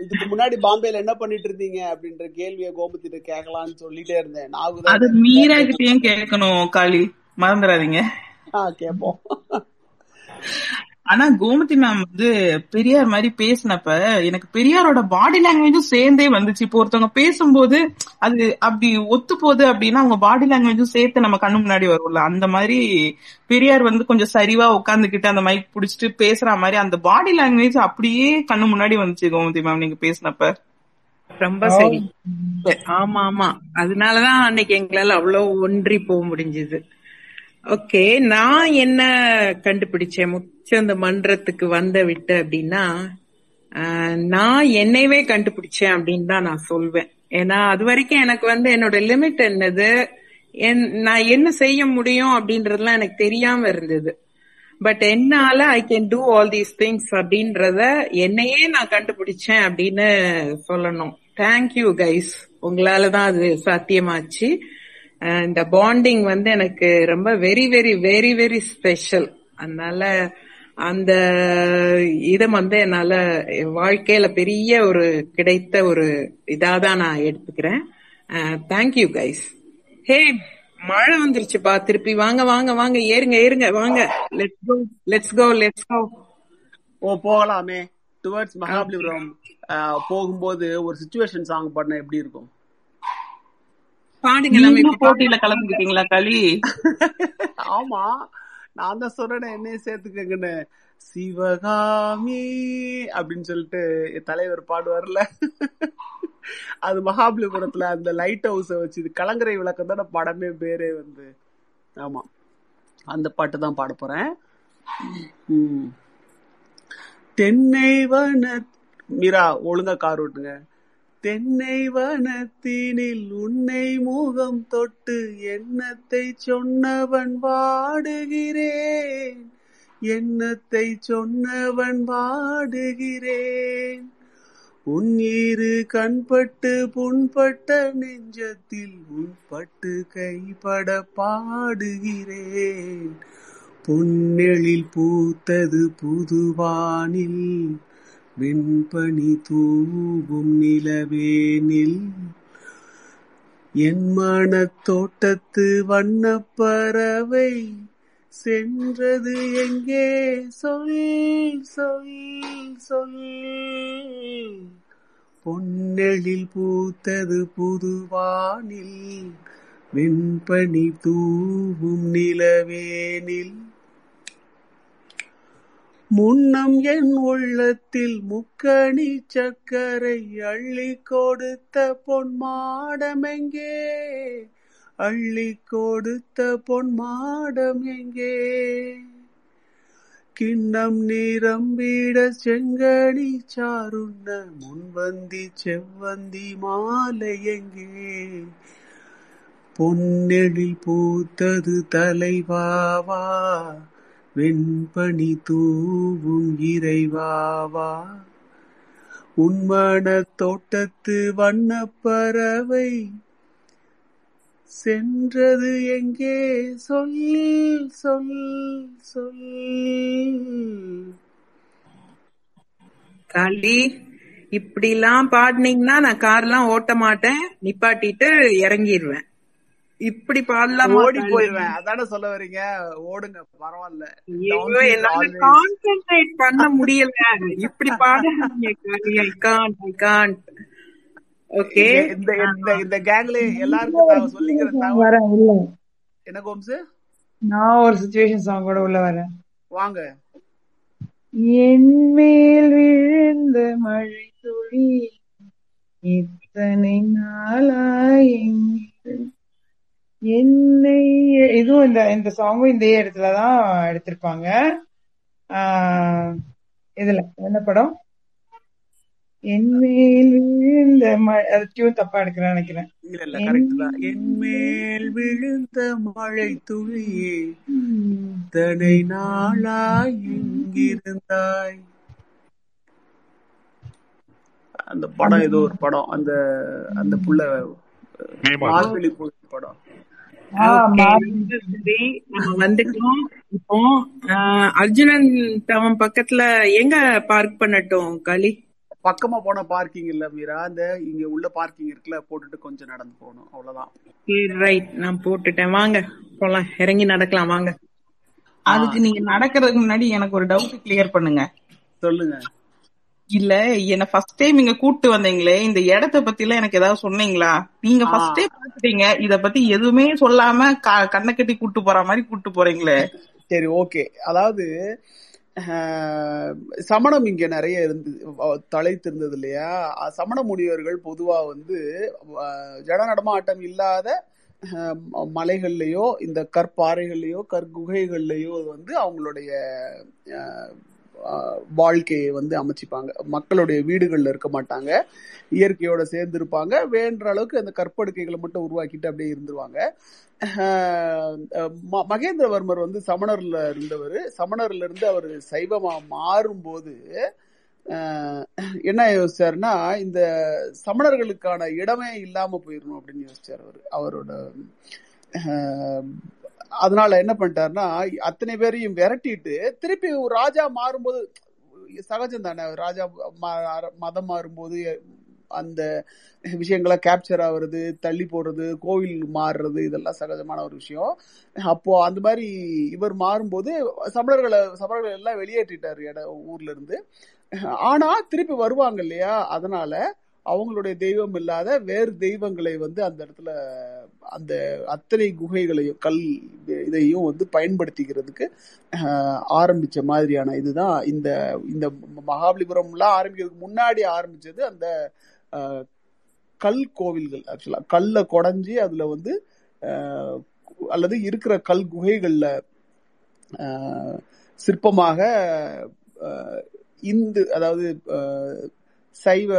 இதுக்கு முன்னாடி பாம்பேல என்ன பண்ணிட்டு இருந்தீங்க அப்படின்ற கேள்வியை கோமத்திட்ட கேட்கலாம்னு சொல்லிட்டே இருந்தேன். நாகுதான் அது மீரா கிட்டயும் கேட்கணும் காளி. மறந்துடாதீங்க. ஆ, கேட்போம் ஆனா கோமதி மேம் வந்து பெரியார் மாதிரி பேசினப்ப எனக்கு பெரியாரோட பாடி லாங்குவேஜும் சேர்ந்தே வந்துச்சு. இப்போ ஒருத்தவங்க பேசும்போது அது அப்படி ஒத்து போகுது அப்படின்னா அவங்க பாடி லாங்குவேஜும் சேர்த்து நம்ம கண்ணு முன்னாடி வரும்ல. அந்த மாதிரி பெரியார் வந்து கொஞ்சம் சரிவா உட்காந்துக்கிட்டு அந்த மைக் புடிச்சிட்டு பேசுற மாதிரி அந்த பாடி லாங்குவேஜ் அப்படியே கண்ணு முன்னாடி வந்துச்சு கோமதி மேம் நீங்க பேசினப்ப. ரொம்ப சரி. ஆமா ஆமா. அதனாலதான் அன்னைக்கு எங்களால அவ்வளவு ஒன்றி போக முடிஞ்சது. ஓகே நான் என்ன கண்டுபிடிச்சேன்? முச்ச அந்த மன்றத்துக்கு வந்த விட்டு அப்படின்னா நான் என்னையவே கண்டுபிடிச்சேன் அப்படின்னு தான் நான் சொல்வேன். ஏன்னா அது வரைக்கும் எனக்கு வந்து என்னோட லிமிட் என்னது? என்- நான் என்ன செய்ய முடியும் அப்படின்றதுலாம் எனக்கு தெரியாம இருந்தது. பட் என்னால I can do all these things அப்படின்றத என்னையே நான் கண்டுபிடிச்சேன் அப்படின்னு சொல்லணும். தேங்க்யூ கைஸ் உங்களால தான் அது சாத்தியமாச்சு. இந்த பாண்டிங் வந்து எனக்கு ரொம்ப very very very very special அதனால அந்த இதை வந்து என்னால என் வாழ்க்கையில பெரிய ஒரு கிடைத்த ஒரு இதாதான் நான் எடுத்துக்கிறேன். தேங்க்யூ கைஸ் ஹே மழை வந்துருச்சுப்பா. திருப்பி வாங்க வாங்க வாங்க. ஏறுங்க ஏறுங்க வாங்க. Let's go let's go let's go ஓ போகலாமே. டுவர்ட்ஸ் மகாபலிபுரம் ஆஹ், போகும்போது ஒரு சுச்சுவேஷன் சாங் பாடினா எப்படி இருக்கும்? பாடுங்க போட்டியில கலந்துக்கிட்டீங்களா களி? ஆமா. நான் தான் சொல்றேன் என்னைய சேர்த்துக்கங்கன்னு. சிவகாமி அப்படின்னு சொல்லிட்டு என் தலைவர் பாடுவார்ல. அது மகாபலிபுரத்துல அந்த லைட் ஹவுஸ வச்சு இது கலங்கரை விளக்கம் தானே படமே பேரே வந்து. ஆமா. அந்த பாட்டு தான் பாட போறேன். ம். தென்னை வன மீரா ஒழுங்கா கார் ஓட்டுங்க. தென்னை வனத்தினில் உன்னை முகம் தொட்டு எண்ணத்தை சொன்னவன் வாடுகிறேன். எண்ணத்தை சொன்னவன் வாடுகிறேன். உன் இரு கண்பட்டு புண்பட்ட நெஞ்சத்தில் உள்பட்டு கைப்பட பாடுகிறேன். பொன்னெழில் பூத்தது புதுவானில் வெண்பனி தூவும் நிலவேனில் என் மனத் தோட்டத்து வண்ணப்பறவை சென்றது எங்கே? சொல் சொல் சொல். பொன்னெழில் பூத்தது புதுவானில். வெண்பனி தூவும் நிலவேனில் முன்னம் என் உள்ளத்தில் முக்கணி சக்கரை அள்ளி கொடுத்த பொன்மாடம் எங்கே? அள்ளி கொடுத்த பொன் மாடம் எங்கே? கிண்ணம் நிரம்பிட செங்கனி சாருண்ண முன்வந்தி செவ்வந்தி மாலை எங்கே? பொன்னெழில் பூத்தது தலைவாவா? வெண்பணி தூவும் இறைவாவா? உன்மன தோட்டத்து வண்ணப்பறவை சென்றது எங்கே? சொல் சொல் சொல். களி இப்படிலாம் பாடினீங்கன்னா நான் கார்லாம் ஓட்ட மாட்டேன். நிப்பாட்டிட்டு இறங்கிடுவேன் இப்படி பாடலாமா ஓடி களி? போயிருவேன். அதானே சொல்ல வர்றீங்க? ஓடுங்க பரவாயில்ல. கான்சென்ட்ரேட் பண்ண முடியல. இப்படி பாடாதீங்க Kali. I can't I can't okay இந்த இந்த இந்த கேங்ல எல்லாருக்கும் நான் சொல்லிக்கிற தகவல் வரேன் உள்ள என்ன கோம்ஸ் நான் ஒரு சுச்சுவேஷன் சாங் கூட உள்ள வரேன். வாங்க. என் மேல் விழுந்த மழை துளி இத்தனை நாளாய் எங்கிரு- என்னை இதுவும் இந்த இந்த சாங்கும் இந்த இடத்துலதான் எடுத்திருப்பாங்க. ஆஹ் இதுல என்ன படம்? என் மேல் விழுந்த டியூன் தப்பா எடுக்கிறேன் நினைக்கிறேன். இல்ல இல்ல என் கரெக்ட் தான். என் மேல் விழுந்த மழை துளியே தடை நாளாய் எங்கிருந்தாய்? அந்த படம் ஏதோ ஒரு படம். அந்த அந்த புள்ள படம். சரி நம்ம வந்துட்டோம். இப்போ ஆஹ், அர்ஜுனன் டவன் பக்கத்துல எங்க பார்க் பண்ணட்டும் களி? பக்கமா போன பார்க்கிங் இல்ல மீரா. அந்த இங்க உள்ள பார்க்கிங் இருக்குல்ல போட்டுட்டு கொஞ்சம் நடந்து போகணும். அவ்வளவுதான். ரைட் நான் போட்டுட்டேன். வாங்க போலாம். இறங்கி நடக்கலாம். வாங்க. அதுக்கு நீங்க நடக்கிறதுக்கு முன்னாடி எனக்கு ஒரு டவுட் கிளியர் பண்ணுங்க. சொல்லுங்க. இல்ல என்ன ஃபர்ஸ்ட் டைம் இங்க கூட்டு வந்தீங்களே இந்த இடத்த பத்தி எல்லாம் எனக்கு ஏதாவது சொன்னீங்களா? நீங்க ஆ. ஃபர்ஸ்டே பாத்துட்டீங்க இத பத்தி எதுவுமே சொல்லாம கண்ணை கட்டி கூட்டு போற மாதிரி கூட்டு போறீங்களே. சரி ஓகே. அதாவது சமணம் இங்க நிறைய இருந்து தலைத்து இருந்தது இல்லையா? சமண முனிவர்கள் பொதுவா வந்து ஜட நடமாட்டம் இல்லாத மலைகள்லயோ இந்த கற்பாறைகள்லயோ கற்குகைகள்லயோ வந்து அவங்களுடைய வாழ்க்கையை வந்து அமைச்சிப்பாங்க. மக்களுடைய வீடுகளில் இருக்க மாட்டாங்க. இயற்கையோட சேர்ந்து இருப்பாங்க வேண்ட அளவுக்கு அந்த கற்படுக்கைகளை மட்டும் உருவாக்கிட்டு அப்படியே இருந்துருவாங்க. ம- மகேந்திரவர்மர் வந்து சமணர்ல இருந்தவர். சமணர்ல இருந்து அவர் சைவமா மாறும்போது என்ன யோசிச்சாருன்னா இந்த சமணர்களுக்கான இடமே இல்லாம போயிடணும் அப்படின்னு யோசிச்சார் அவர். அவரோட அதனால என்ன பண்ணிட்டாருன்னா அத்தனை பேரையும் விரட்டிட்டு திருப்பி ஒரு ராஜா மாறும்போது சகஜம் தானே ராஜா மதம் மாறும்போது அந்த விஷயங்களை கேப்சர் ஆகுறது தள்ளி போடுறது கோவில் மாறுறது இதெல்லாம் சகஜமான ஒரு விஷயம். அப்போ அந்த மாதிரி இவர் மாறும்போது சமணர்களை சமணர்கள் எல்லாம் வெளியேற்றிட்டாரு இட ஊர்ல இருந்து. ஆனா திருப்பி வருவாங்க இல்லையா? அதனால அவங்களுடைய தெய்வம் இல்லாத வேறு தெய்வங்களை வந்து அந்த இடத்துல அந்த அத்தனை குகைகளையும் கல் இதையும் வந்து பயன்படுத்திக்கிறதுக்கு ஆரம்பிச்ச மாதிரியான இதுதான் இந்த இந்த மகாபலிபுரம்லாம் ஆரம்பிக்கிறதுக்கு முன்னாடி ஆரம்பிச்சது அந்த கல் கோவில்கள் ஆக்சுவலா கல்லை குடஞ்சி அதுல வந்து அல்லது இருக்கிற கல் குகைகள்ல சிற்பமாக இந்து அதாவது சைவ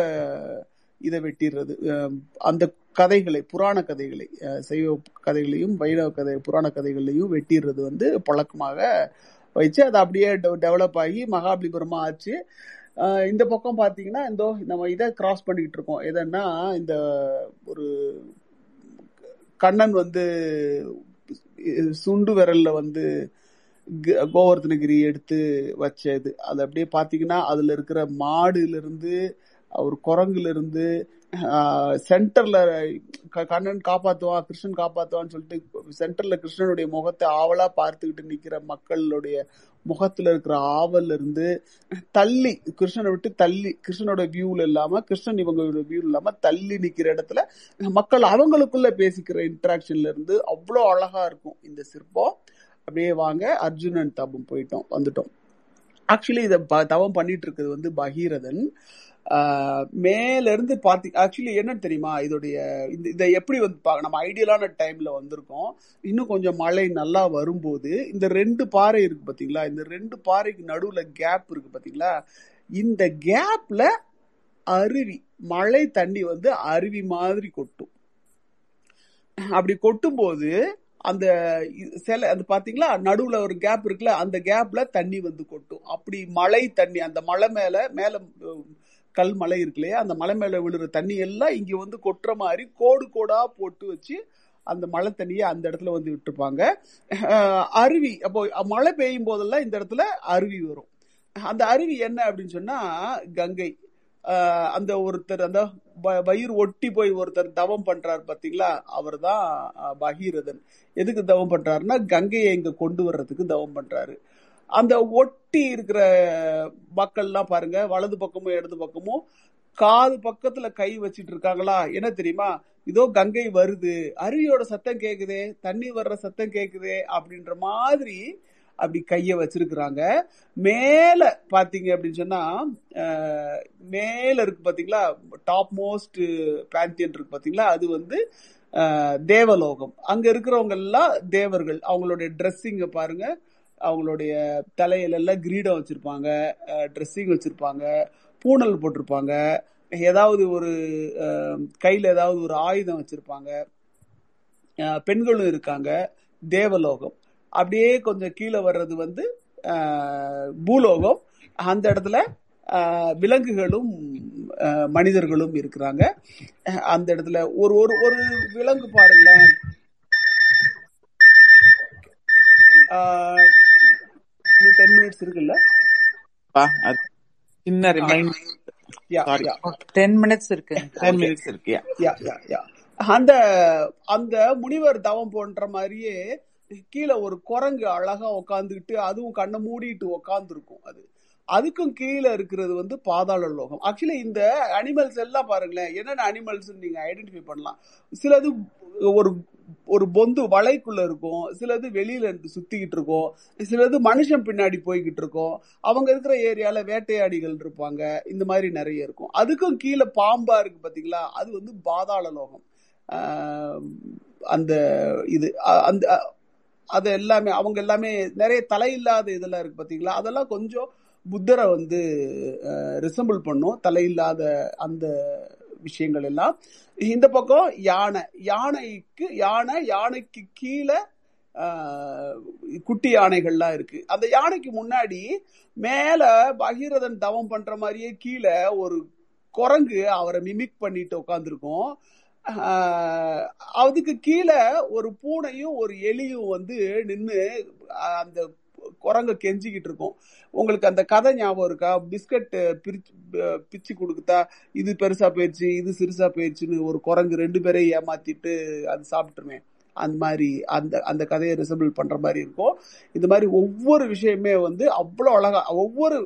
இதை வெட்டிடுறது. அந்த கதைகளை புராண கதைகளை சைவ கதைகளையும் வைணவ கதை புராண கதைகளையும் வெட்டிடுறது வந்து பழக்கமாக வச்சு அது அப்படியே டெவலப் ஆகி மகாபலிபுரமா ஆச்சு. இந்த பக்கம் பார்த்தீங்கன்னா இந்த நம்ம இதை கிராஸ் பண்ணிக்கிட்டு இருக்கோம். எதன்னா இந்த ஒரு கண்ணன் வந்து சுண்டு விரல்ல வந்து க- கோவர்தனகிரி எடுத்து வச்சது. அது அப்படியே பார்த்தீங்கன்னா அதுல இருக்கிற மாடுல இருந்து ஒரு குரங்குல இருந்து சென்டர்ல கண்ணன் காப்பாத்துவான் கிருஷ்ணன் காப்பாத்துவான்னு சொல்லிட்டு சென்டர்ல கிருஷ்ணனுடைய முகத்தை ஆவலா பார்த்துக்கிட்டு நிக்கிற மக்களுடைய முகத்துல இருக்கிற ஆவல்ல இருந்து தள்ளி கிருஷ்ணனை விட்டு தள்ளி கிருஷ்ணனோட வியூல இல்லாம கிருஷ்ணன் இவங்களோட வியூ இல்லாம தள்ளி நிக்கிற இடத்துல மக்கள் அவங்களுக்குள்ள பேசிக்கிற இன்ட்ராக்ஷன்ல இருந்து அவ்வளோ அழகா இருக்கும். இந்த சிற்பம். அப்படியே வாங்க அர்ஜுனன் தபம் போயிட்டோம் வந்துட்டோம். ஆக்சுவலி இதை ப- தவம் பண்ணிட்டு இருக்கிறது வந்து பகீரதன். மேலேருந்து பார்த்து ஆக்சுவலி என்னன்னு தெரியுமா? இதோடைய இந்த இதை எப்படி வந்து பா- நம்ம ஐடியலான டைம்ல வந்திருக்கோம். இன்னும் கொஞ்சம் மழை நல்லா வரும்போது இந்த ரெண்டு பாறை இருக்கு பார்த்தீங்களா இந்த ரெண்டு பாறைக்கு நடுவில் கேப் இருக்கு பார்த்தீங்களா இந்த கேப்ல அருவி மழை தண்ணி வந்து அருவி மாதிரி கொட்டும். அப்படி கொட்டும்போது அந்த சில அது பாத்தீங்களா? நடுவுல ஒரு கேப் இருக்குல்ல அந்த கேப்ல தண்ணி வந்து கொட்டும். அப்படி மழை தண்ணி அந்த மலை மேல மேல கல் மலை இருக்கு இல்லையா? அந்த மலை மேல விழுற தண்ணி எல்லாம் இங்க வந்து கொட்டுற மாதிரி கோடு கோடா போட்டு வச்சு அந்த மழை தண்ணியை அந்த இடத்துல வந்து விட்டுருப்பாங்க. அருவி. அப்போ மழை பெய்யும் போதெல்லாம் இந்த இடத்துல அருவி வரும். அந்த அருவி என்ன அப்படின்னு சொன்னா கங்கை. அந்த ஒருத்தர் அந்த வயிறு ஒட்டி போய் ஒருத்தர் தவம் பண்றாரு பாத்தீங்களா? அவர் தான் பகீரதன். எதுக்கு தவம் பண்றாருன்னா கங்கையை இங்க கொண்டு வர்றதுக்கு தவம் பண்றாரு. அந்த ஒட்டி இருக்கிற மக்கள்லாம் பாருங்க வலது பக்கமும் இடது பக்கமும் காது பக்கத்துல கை வச்சிட்டு இருக்காங்களா? என்ன தெரியுமா? இதோ கங்கை வருது. அருவியோட சத்தம் கேக்குதே தண்ணி வர்ற சத்தம் கேக்குதே அப்படின்ற மாதிரி அப்படி கைய வச்சிருக்கிறாங்க. மேல பாத்தீங்க அப்படின்னு சொன்னா மேல இருக்கு பாத்தீங்களா? டாப் மோஸ்ட் பேந்தியன் இருக்கு பாத்தீங்களா? அது வந்து தேவலோகம். அங்க இருக்கிறவங்க எல்லாம் தேவர்கள். அவங்களுடைய ட்ரெஸ்ஸிங்க பாருங்க. அவங்களுடைய தலையில எல்லாம் கிரீடம் வச்சிருப்பாங்க ட்ரெஸ்ஸிங் வச்சிருப்பாங்க பூணல் போட்டிருப்பாங்க ஏதாவது ஒரு கையில் கையில ஏதாவது ஒரு ஆயுதம் வச்சிருப்பாங்க. பெண்களும் இருக்காங்க தேவலோகம். அப்படியே கொஞ்சம் கீழே வர்றது வந்து பூலோகம். அந்த இடத்துல விலங்குகளும் மனிதர்களும் இருக்கிறாங்க. அந்த இடத்துல ஒரு ஒரு ஒரு விலங்கு பாருங்களேன். டென் மினிட்ஸ் இருக்குல்ல? சின்ன remind yeah sorry yeah ten minutes இருக்கு. டென் மினிட்ஸ் இருக்கு yeah. யா யா யா அந்த அந்த முனிவர் தவம் போன்ற மாதிரியே கீழே ஒரு குரங்கு அழகா உக்காந்துக்கிட்டு அதுவும் கண்ணை மூடிட்டு உக்காந்துருக்கும் அது. அதுக்கும் கீழே இருக்கிறது வந்து பாதாள லோகம். ஆக்சுவலி இந்த அனிமல்ஸ் எல்லாம் பாருங்களேன் என்னென்ன அனிமல்ஸ் நீங்க ஐடென்டிஃபை பண்ணலாம். சிலது ஒரு ஒரு பொந்து வலைக்குள்ள இருக்கும் சிலது வெளியில இருந்து சுத்திக்கிட்டு இருக்கும் சிலது மனுஷன் பின்னாடி போய்கிட்டு இருக்கும். அவங்க இருக்கிற ஏரியால வேட்டையாடிகள் இருப்பாங்க. இந்த மாதிரி நிறைய இருக்கும். அதுக்கும் கீழே பாம்பா இருக்கு பாத்தீங்களா? அது வந்து பாதாள லோகம். அந்த இது அந்த அது எல்லாமே அவங்க எல்லாமே நிறைய தலையில்லாத இதெல்லாம் இருக்கு பாத்தீங்களா? அதெல்லாம் கொஞ்சம் புத்தரை வந்து ரிசம்பிள் பண்ணும். தலையில்லாத அந்த விஷயங்கள் எல்லாம் இந்த பக்கம் யானை யானைக்கு யானை யானைக்கு கீழே குட்டி யானைகள்லாம் இருக்கு. அந்த யானைக்கு முன்னாடி மேல பகீரதன் தவம் பண்ற மாதிரியே கீழே ஒரு குரங்கு அவரை மிமிக் பண்ணிட்டு உட்காந்துருக்கும் அதுக்கு கீழே ஒரு பூனையும் ஒரு எலியும் வந்து நின்று அந்த குரங்கு கெஞ்சிக்கிட்டு இருக்கும். உங்களுக்கு அந்த கதை ஞாபகம் இருக்கா? பிஸ்கட் பிரிச்சு பிச்சு கொடுத்தா இது பெருசா போயிடுச்சு இது சிறுசா போயிடுச்சுன்னு ஒரு குரங்கு ரெண்டு பேரையும் ஏமாத்திட்டு அது சாப்பிட்டுருவேன் அந்த மாதிரி அந்த அந்த கதையை ரிசபிள் பண்ற மாதிரி இருக்கும். இந்த மாதிரி ஒவ்வொரு விஷயமே வந்து அவ்வளோ அழகா ஒவ்வொரு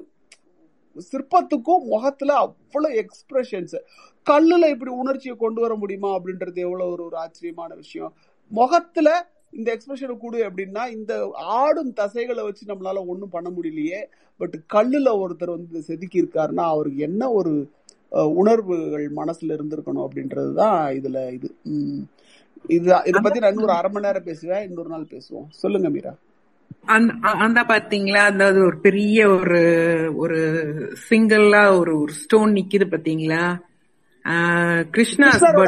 சிற்பத்துக்கும் முகத்துல அவ்வளவு எக்ஸ்பிரஷன்ஸ் கல்லுல இப்படி உணர்ச்சியை கொண்டு வர முடியுமா அப்படின்றது எவ்வளவு ஒரு ஒரு ஆச்சரியமான விஷயம். முகத்துல இந்த எக்ஸ்பிரஷனை கொடு அப்படின்னா இந்த ஆடும் தசைகளை வச்சு நம்மளால ஒண்ணும் பண்ண முடியலையே. பட் கல்லுல ஒருத்தர் வந்து இதை செதுக்கி இருக்காருன்னா அவருக்கு என்ன ஒரு உணர்வுகள் மனசுல இருந்திருக்கணும் அப்படின்றதுதான் இதுல இது. இதுதான் இதை பத்தி நான் இன்னொரு அரை மணி நேரம் பேசுவேன். இன்னொரு நாள் பேசுவோம். சொல்லுங்க மீரா. அந்த பாத்தீங்களா? அந்த ஒரு பெரிய ஒரு ஒரு சிங்கிளா ஒரு ஒரு ஸ்டோன் நிக்குது பாத்தீங்களா?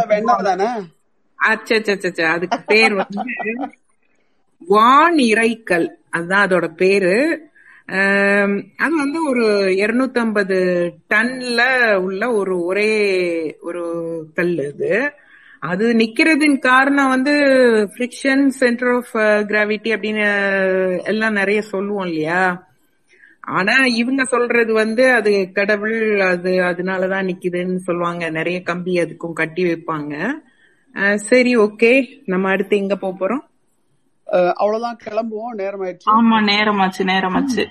வெண்ணம் தானே? அதுக்கு பேர் வந்து வான் இறைக்கல் அதுதான் அதோட பேரு. அது வந்து ஒரு 250 டன்ல உள்ள ஒரு ஒரே ஒரு கல் இது அது நிக்கிறதின் காரணம் வந்து ஃப்ரிக்ஷன் சென்டர் ஆஃப் கிராவிட்டி அப்படின்னு எல்லாம் நிறைய சொல்லுவோம் இல்லையா? ஆனா இவங்க சொல்றது வந்து அது கடவுள் அது அதனாலதான் நிக்குதுன்னு சொல்லுவாங்க. நிறைய கம்பி அதுக்கும் கட்டி வைப்பாங்க. சரி ஓகே. நம்ம அடுத்து எங்க போக போறோம்? அவ்வளவுதான் கிளம்புவோம். நேரம் ஆயிடுச்சு ஆமா நேரமாச்சு நேரமாச்சு.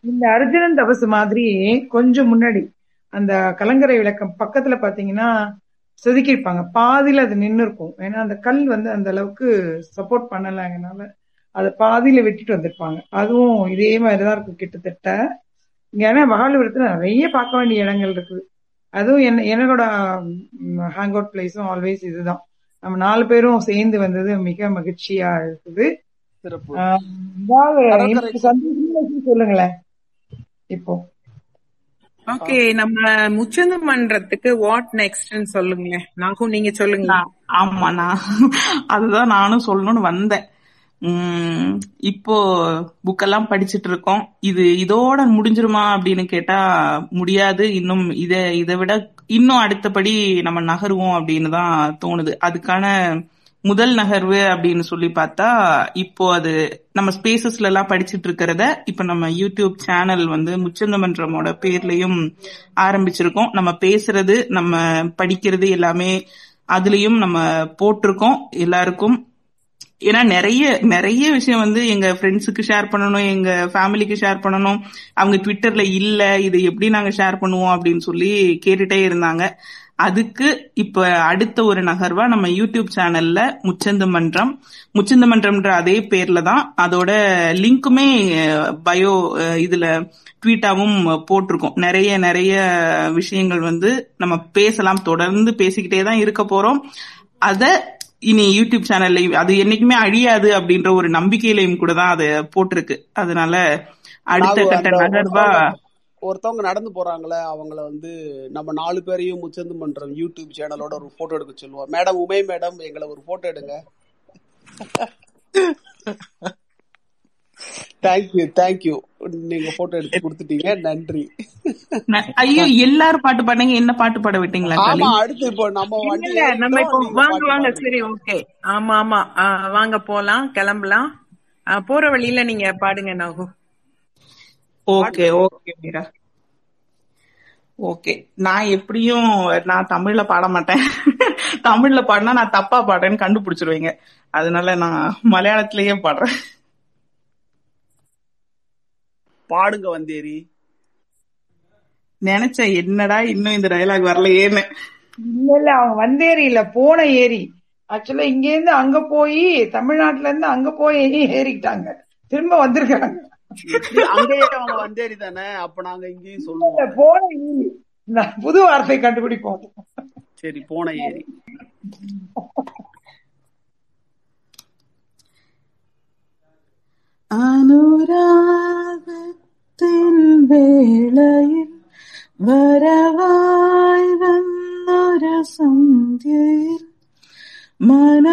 இந்த அர்ஜுனன் தபசு மாதிரி கொஞ்சம் முன்னாடி அந்த கலங்கரை விளக்கம் பக்கத்துல பாத்தீங்கன்னா செதுக்கியிருப்பாங்க. பாதியில அது நின்னு இருக்கும் ஏன்னா அந்த கல் வந்து அந்த அளவுக்கு சப்போர்ட் பண்ணலங்கனால அதை பாதியில விட்டுட்டு வந்திருப்பாங்க. அதுவும் இதே மாதிரிதான் இருக்கும் கிட்டத்தட்ட. இங்க ஏன்னா மகாபலிபுரத்துல நிறைய பார்க்க வேண்டிய இடங்கள் இருக்குது. அதுவும் என்ன என்னோட ஹேங் அவுட் பிளேஸும் ஆல்வேஸ் இதுதான். நம்ம நாலு பேரும் சேர்ந்து வந்தது மிக மகிழ்ச்சியா இருக்குது. சொல்லுங்களேன். இப்போ. ஓகே நம்ம முச்சந்து மன்றத்துக்கு வாட் நெக்ஸ்ட்னு சொல்லுங்களேன். நாகும் நீங்க சொல்லுங்க. ஆமா நான் அதுதான் நானும் சொல்லணும்னு வந்தேன். உம் இப்போ புக்கெல்லாம் படிச்சிட்டு இருக்கோம். இது இதோட முடிஞ்சிருமா அப்படின்னு கேட்டா முடியாது. இன்னும் இத இதை விட இன்னும் அடுத்தபடி நம்ம நகருவோம் அப்படின்னு தான் தோணுது. அதுக்கான முதல் நகர்வு அப்படின்னு சொல்லி பார்த்தா இப்போ அது நம்ம ஸ்பேசஸ்ல எல்லாம் படிச்சுட்டு இருக்கிறத இப்ப நம்ம யூடியூப் சேனல் வந்து முச்சந்தமன்றமோட பேர்லயும் ஆரம்பிச்சிருக்கோம். நம்ம பேசுறது நம்ம படிக்கிறது எல்லாமே அதுலயும் நம்ம போட்டிருக்கோம். எல்லாருக்கும் ஏன்னா நிறைய நிறைய விஷயம் வந்து எங்க ஃப்ரெண்ட்ஸுக்கு ஷேர் பண்ணணும் எங்க ஃபேமிலிக்கு ஷேர் பண்ணணும். அவங்க ட்விட்டர்ல இல்ல இது எப்படி நாங்க ஷேர் பண்ணுவோம் அப்படின்னு சொல்லி கேட்டுட்டே இருந்தாங்க. அதுக்கு இப்ப அடுத்த ஒரு நகர்வா நம்ம யூடியூப் சேனல்ல முச்சந்து மன்றம். முச்சந்து மன்றம்ன்ற அதே பேர்ல தான் அதோட லிங்க்குமே பயோ இதுல ட்வீட்டாவும் போட்டிருக்கோம். நிறைய நிறைய விஷயங்கள் வந்து நம்ம பேசலாம் தொடர்ந்து பேசிக்கிட்டே தான் இருக்க போறோம். அத இனி யூடியூப் சேனல்ல அது என்னைக்குமே அழியாது அப்படின்ற ஒரு நம்பிக்கையிலையும் கூட தான் அது போட்டிருக்கு. அதனால அடுத்த கட்ட நகர்வா ஒருத்தவங்க ஒருத்தவங்க நடந்து போறாங்களே அவங்கள வந்து நம்ம நாலு பேரையும் முச்சந்து பண்றோம் யூடியூப் சேனலோட ஒரு போட்டோ எடுக்க சொல்லுவோம். மேடம் உமை மேடம் எங்களை ஒரு போட்டோ எடுங்க. தேங்க்யூ தேங்க்யூ நீங்க போட்டோ எடுத்து கொடுத்துட்டீங்க. நன்றி. ஐயோ எல்லாரும் பாட்டு பாடுங்க. என்ன பாட்டு பாட விட்டீங்களா ஆமா அடுத்து இப்போ நம்ம இல்ல வண்டி இல்ல நம்ம இப்போ வாங்க வாங்க. சரி ஓகே. ஆமா ஆமா. வாங்க போலாம் கிளம்பலாம். போற வழியில நீங்க பாடுங்க Nagu. Okay okay Meera. Okay. நான் எப்படியும் நான் தமிழ்ல பாட மாட்டேன். தமிழ்ல பாடினா நான் தப்பா பாடுறேன்னு கண்டுபிடிச்சிருவீங்க. அதனால நான் மலையாளத்திலேயே பாடுறேன். பாடுங்க வந்தேரி. நினைச்சேன் என்னடா இன்னும் இந்த டயலாக் வரலையேன்னு. இல்ல இல்ல அவங்க வந்தேரி இல்ல போன ஏரி. ஆக்சுவலா இங்க இருந்து அங்க போய் தமிழ்நாட்டுல இருந்து அங்க போய் ஏறிக்கிட்டாங்க. திரும்ப வந்திருக்காங்க. அங்கேயே அவங்க வந்தேரி தானே அப்ப நாங்க இங்கேயும் சொல்லுவோம். போன ஏரி. நான் புது வார்த்தை கண்டுபிடிப்போம். சரி போன ஏரி. വരവായി വന്നൊരു സന്ധ്യയിൽ മനമേ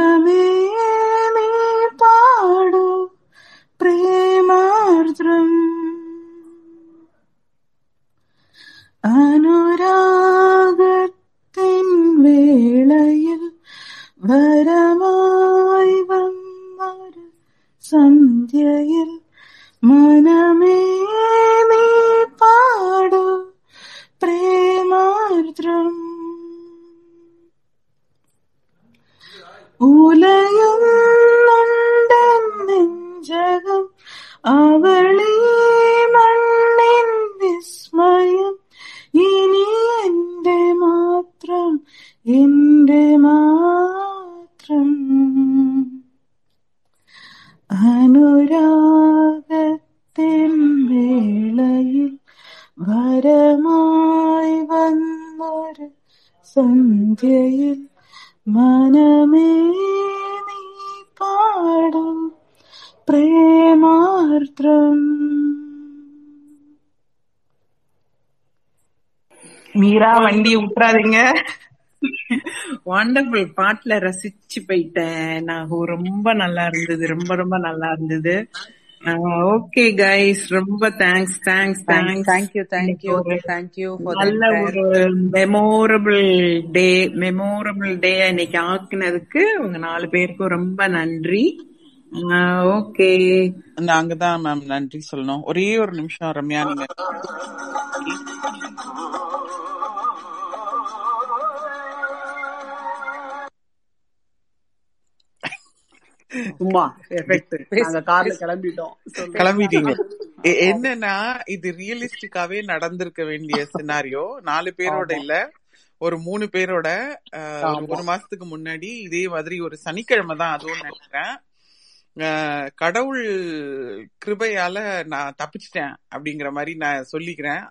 வண்டி விட்டுறாதீங்க வண்டர்ஃபுல் பாட்டுல ரசிச்சு போயிட்டேன். நான் ரொம்ப நல்லா இருந்தது. ரொம்ப ரொம்ப நல்லா இருந்தது. ஓகே கைஸ் ரொம்ப thanks thanks Thank, thanks thank you, thank you, thank you for the நல்ல. ஒரு மெமோரபிள் டே மெமோரபிள் டே இன்னைக்கு ஆக்குனதுக்கு உங்க நாலு பேருக்கும் ரொம்ப நன்றி. ஓகே நாங்க தான் மேம் நன்றி சொல்லணும். ஒரே ஒரு நிமிஷம் ரம்யா நீங்க சும்மா எஃபெக்ட் நாங்க கார்ல. கிளம்பிட்டோம். கிளம்பிட்டீங்க. என்னன்னா இது ரியலிஸ்டிக்காவே நடந்திருக்க வேண்டிய சினாரியோ நாலு பேரோட இல்ல ஒரு மூணு பேரோட ஒரு மாசத்துக்கு முன்னாடி இதே மாதிரி ஒரு சனிக்கிழமை தான் அதுவும் நினைக்கிறேன் கடவுள் கிருபையால நான் தப்பிச்சிட்டேன் அப்படிங்கிற மாதிரி நான் சொல்லிக்கிறேன்.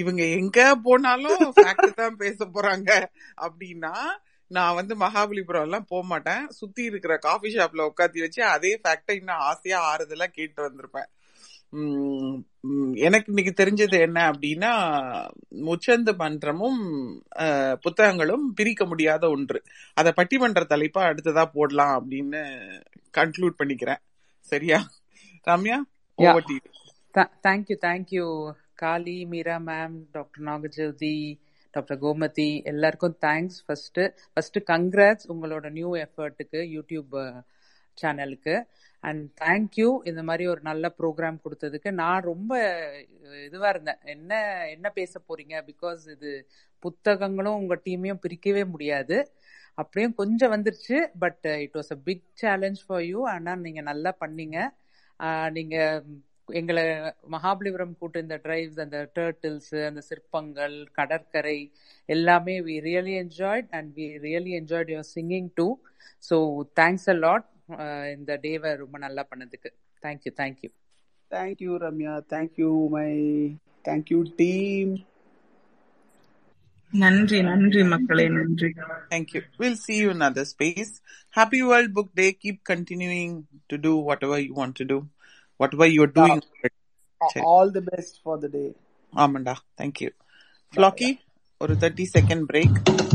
இவங்க எங்க போனாலும் ஃபேக்ட் தான் பேச போறாங்க. அப்படின்னா நான் வந்து மகாபலிபுரம் எல்லாம் போக மாட்டேன். சுத்தி இருக்கிற காஃபி ஷாப்ல உட்காத்தி வச்சு அதே ஃபேக்டை இன்னும் ஆசையா ஆறுதலா கேட்டு வந்திருப்பேன். எனக்கு இன்னைக்கு தெரிஞ்சது என்ன அப்படின்னா முச்சந்து மன்றமும் புத்தகங்களும் பிரிக்க முடியாத ஒன்று. அதை பட்டிமன்ற தலைப்பா அடுத்ததா போடலாம் அப்படின்னு கன்க்ளூட் பண்ணிக்கிறேன். சரியா? Ramya thank you, Kali Meera ma'am doctor Nagajothi doctor Gomathi எல்லாருக்கும் தேங்க்ஸ் ஃபர்ஸ்ட்டு ஃபர்ஸ்ட் கங்க்ராட்ஸ் உங்களோட நியூ எஃபர்ட்டுக்கு யூடியூப் சேனலுக்கு அண்ட் தேங்க்யூ இந்த மாதிரி ஒரு நல்ல ப்ரோக்ராம் கொடுத்ததுக்கு நான் ரொம்ப uh, இதுவாக இருந்தேன். என்ன என்ன பேச போறீங்க? பிகாஸ் இது புத்தகங்களும் உங்கள் டீமையும் பிரிக்கவே முடியாது. அப்படியும் கொஞ்சம் வந்துருச்சு. But it was a big challenge for you ஆனால் நீங்கள் நல்லா பண்ணீங்க. Uh, நீங்கள் எங்களை மகாபலிபுரம் கூட்டு இந்த டிரைவ்ஸ் அந்த டேர்ட்டில்ஸ் அந்த சிற்பங்கள் கடற்கரை எல்லாமே we really enjoyed and we really enjoyed your singing too so thanks a lot இந்த டேவை ரொம்ப நல்லா பண்ணதுக்கு. Thank you thank you thank you Ramya thank you my thank you team நன்றி நன்றி மக்களே நன்றி. Thank you. We'll see you in another space. Happy World Book Day. Keep continuing to do whatever you want to do, whatever you're doing. சரி. All the best for the day ஆமாண்டா தேங்க்யூ ஃப்ளாக்கி ஒரு தேர்ட்டி செகண்ட் பிரேக்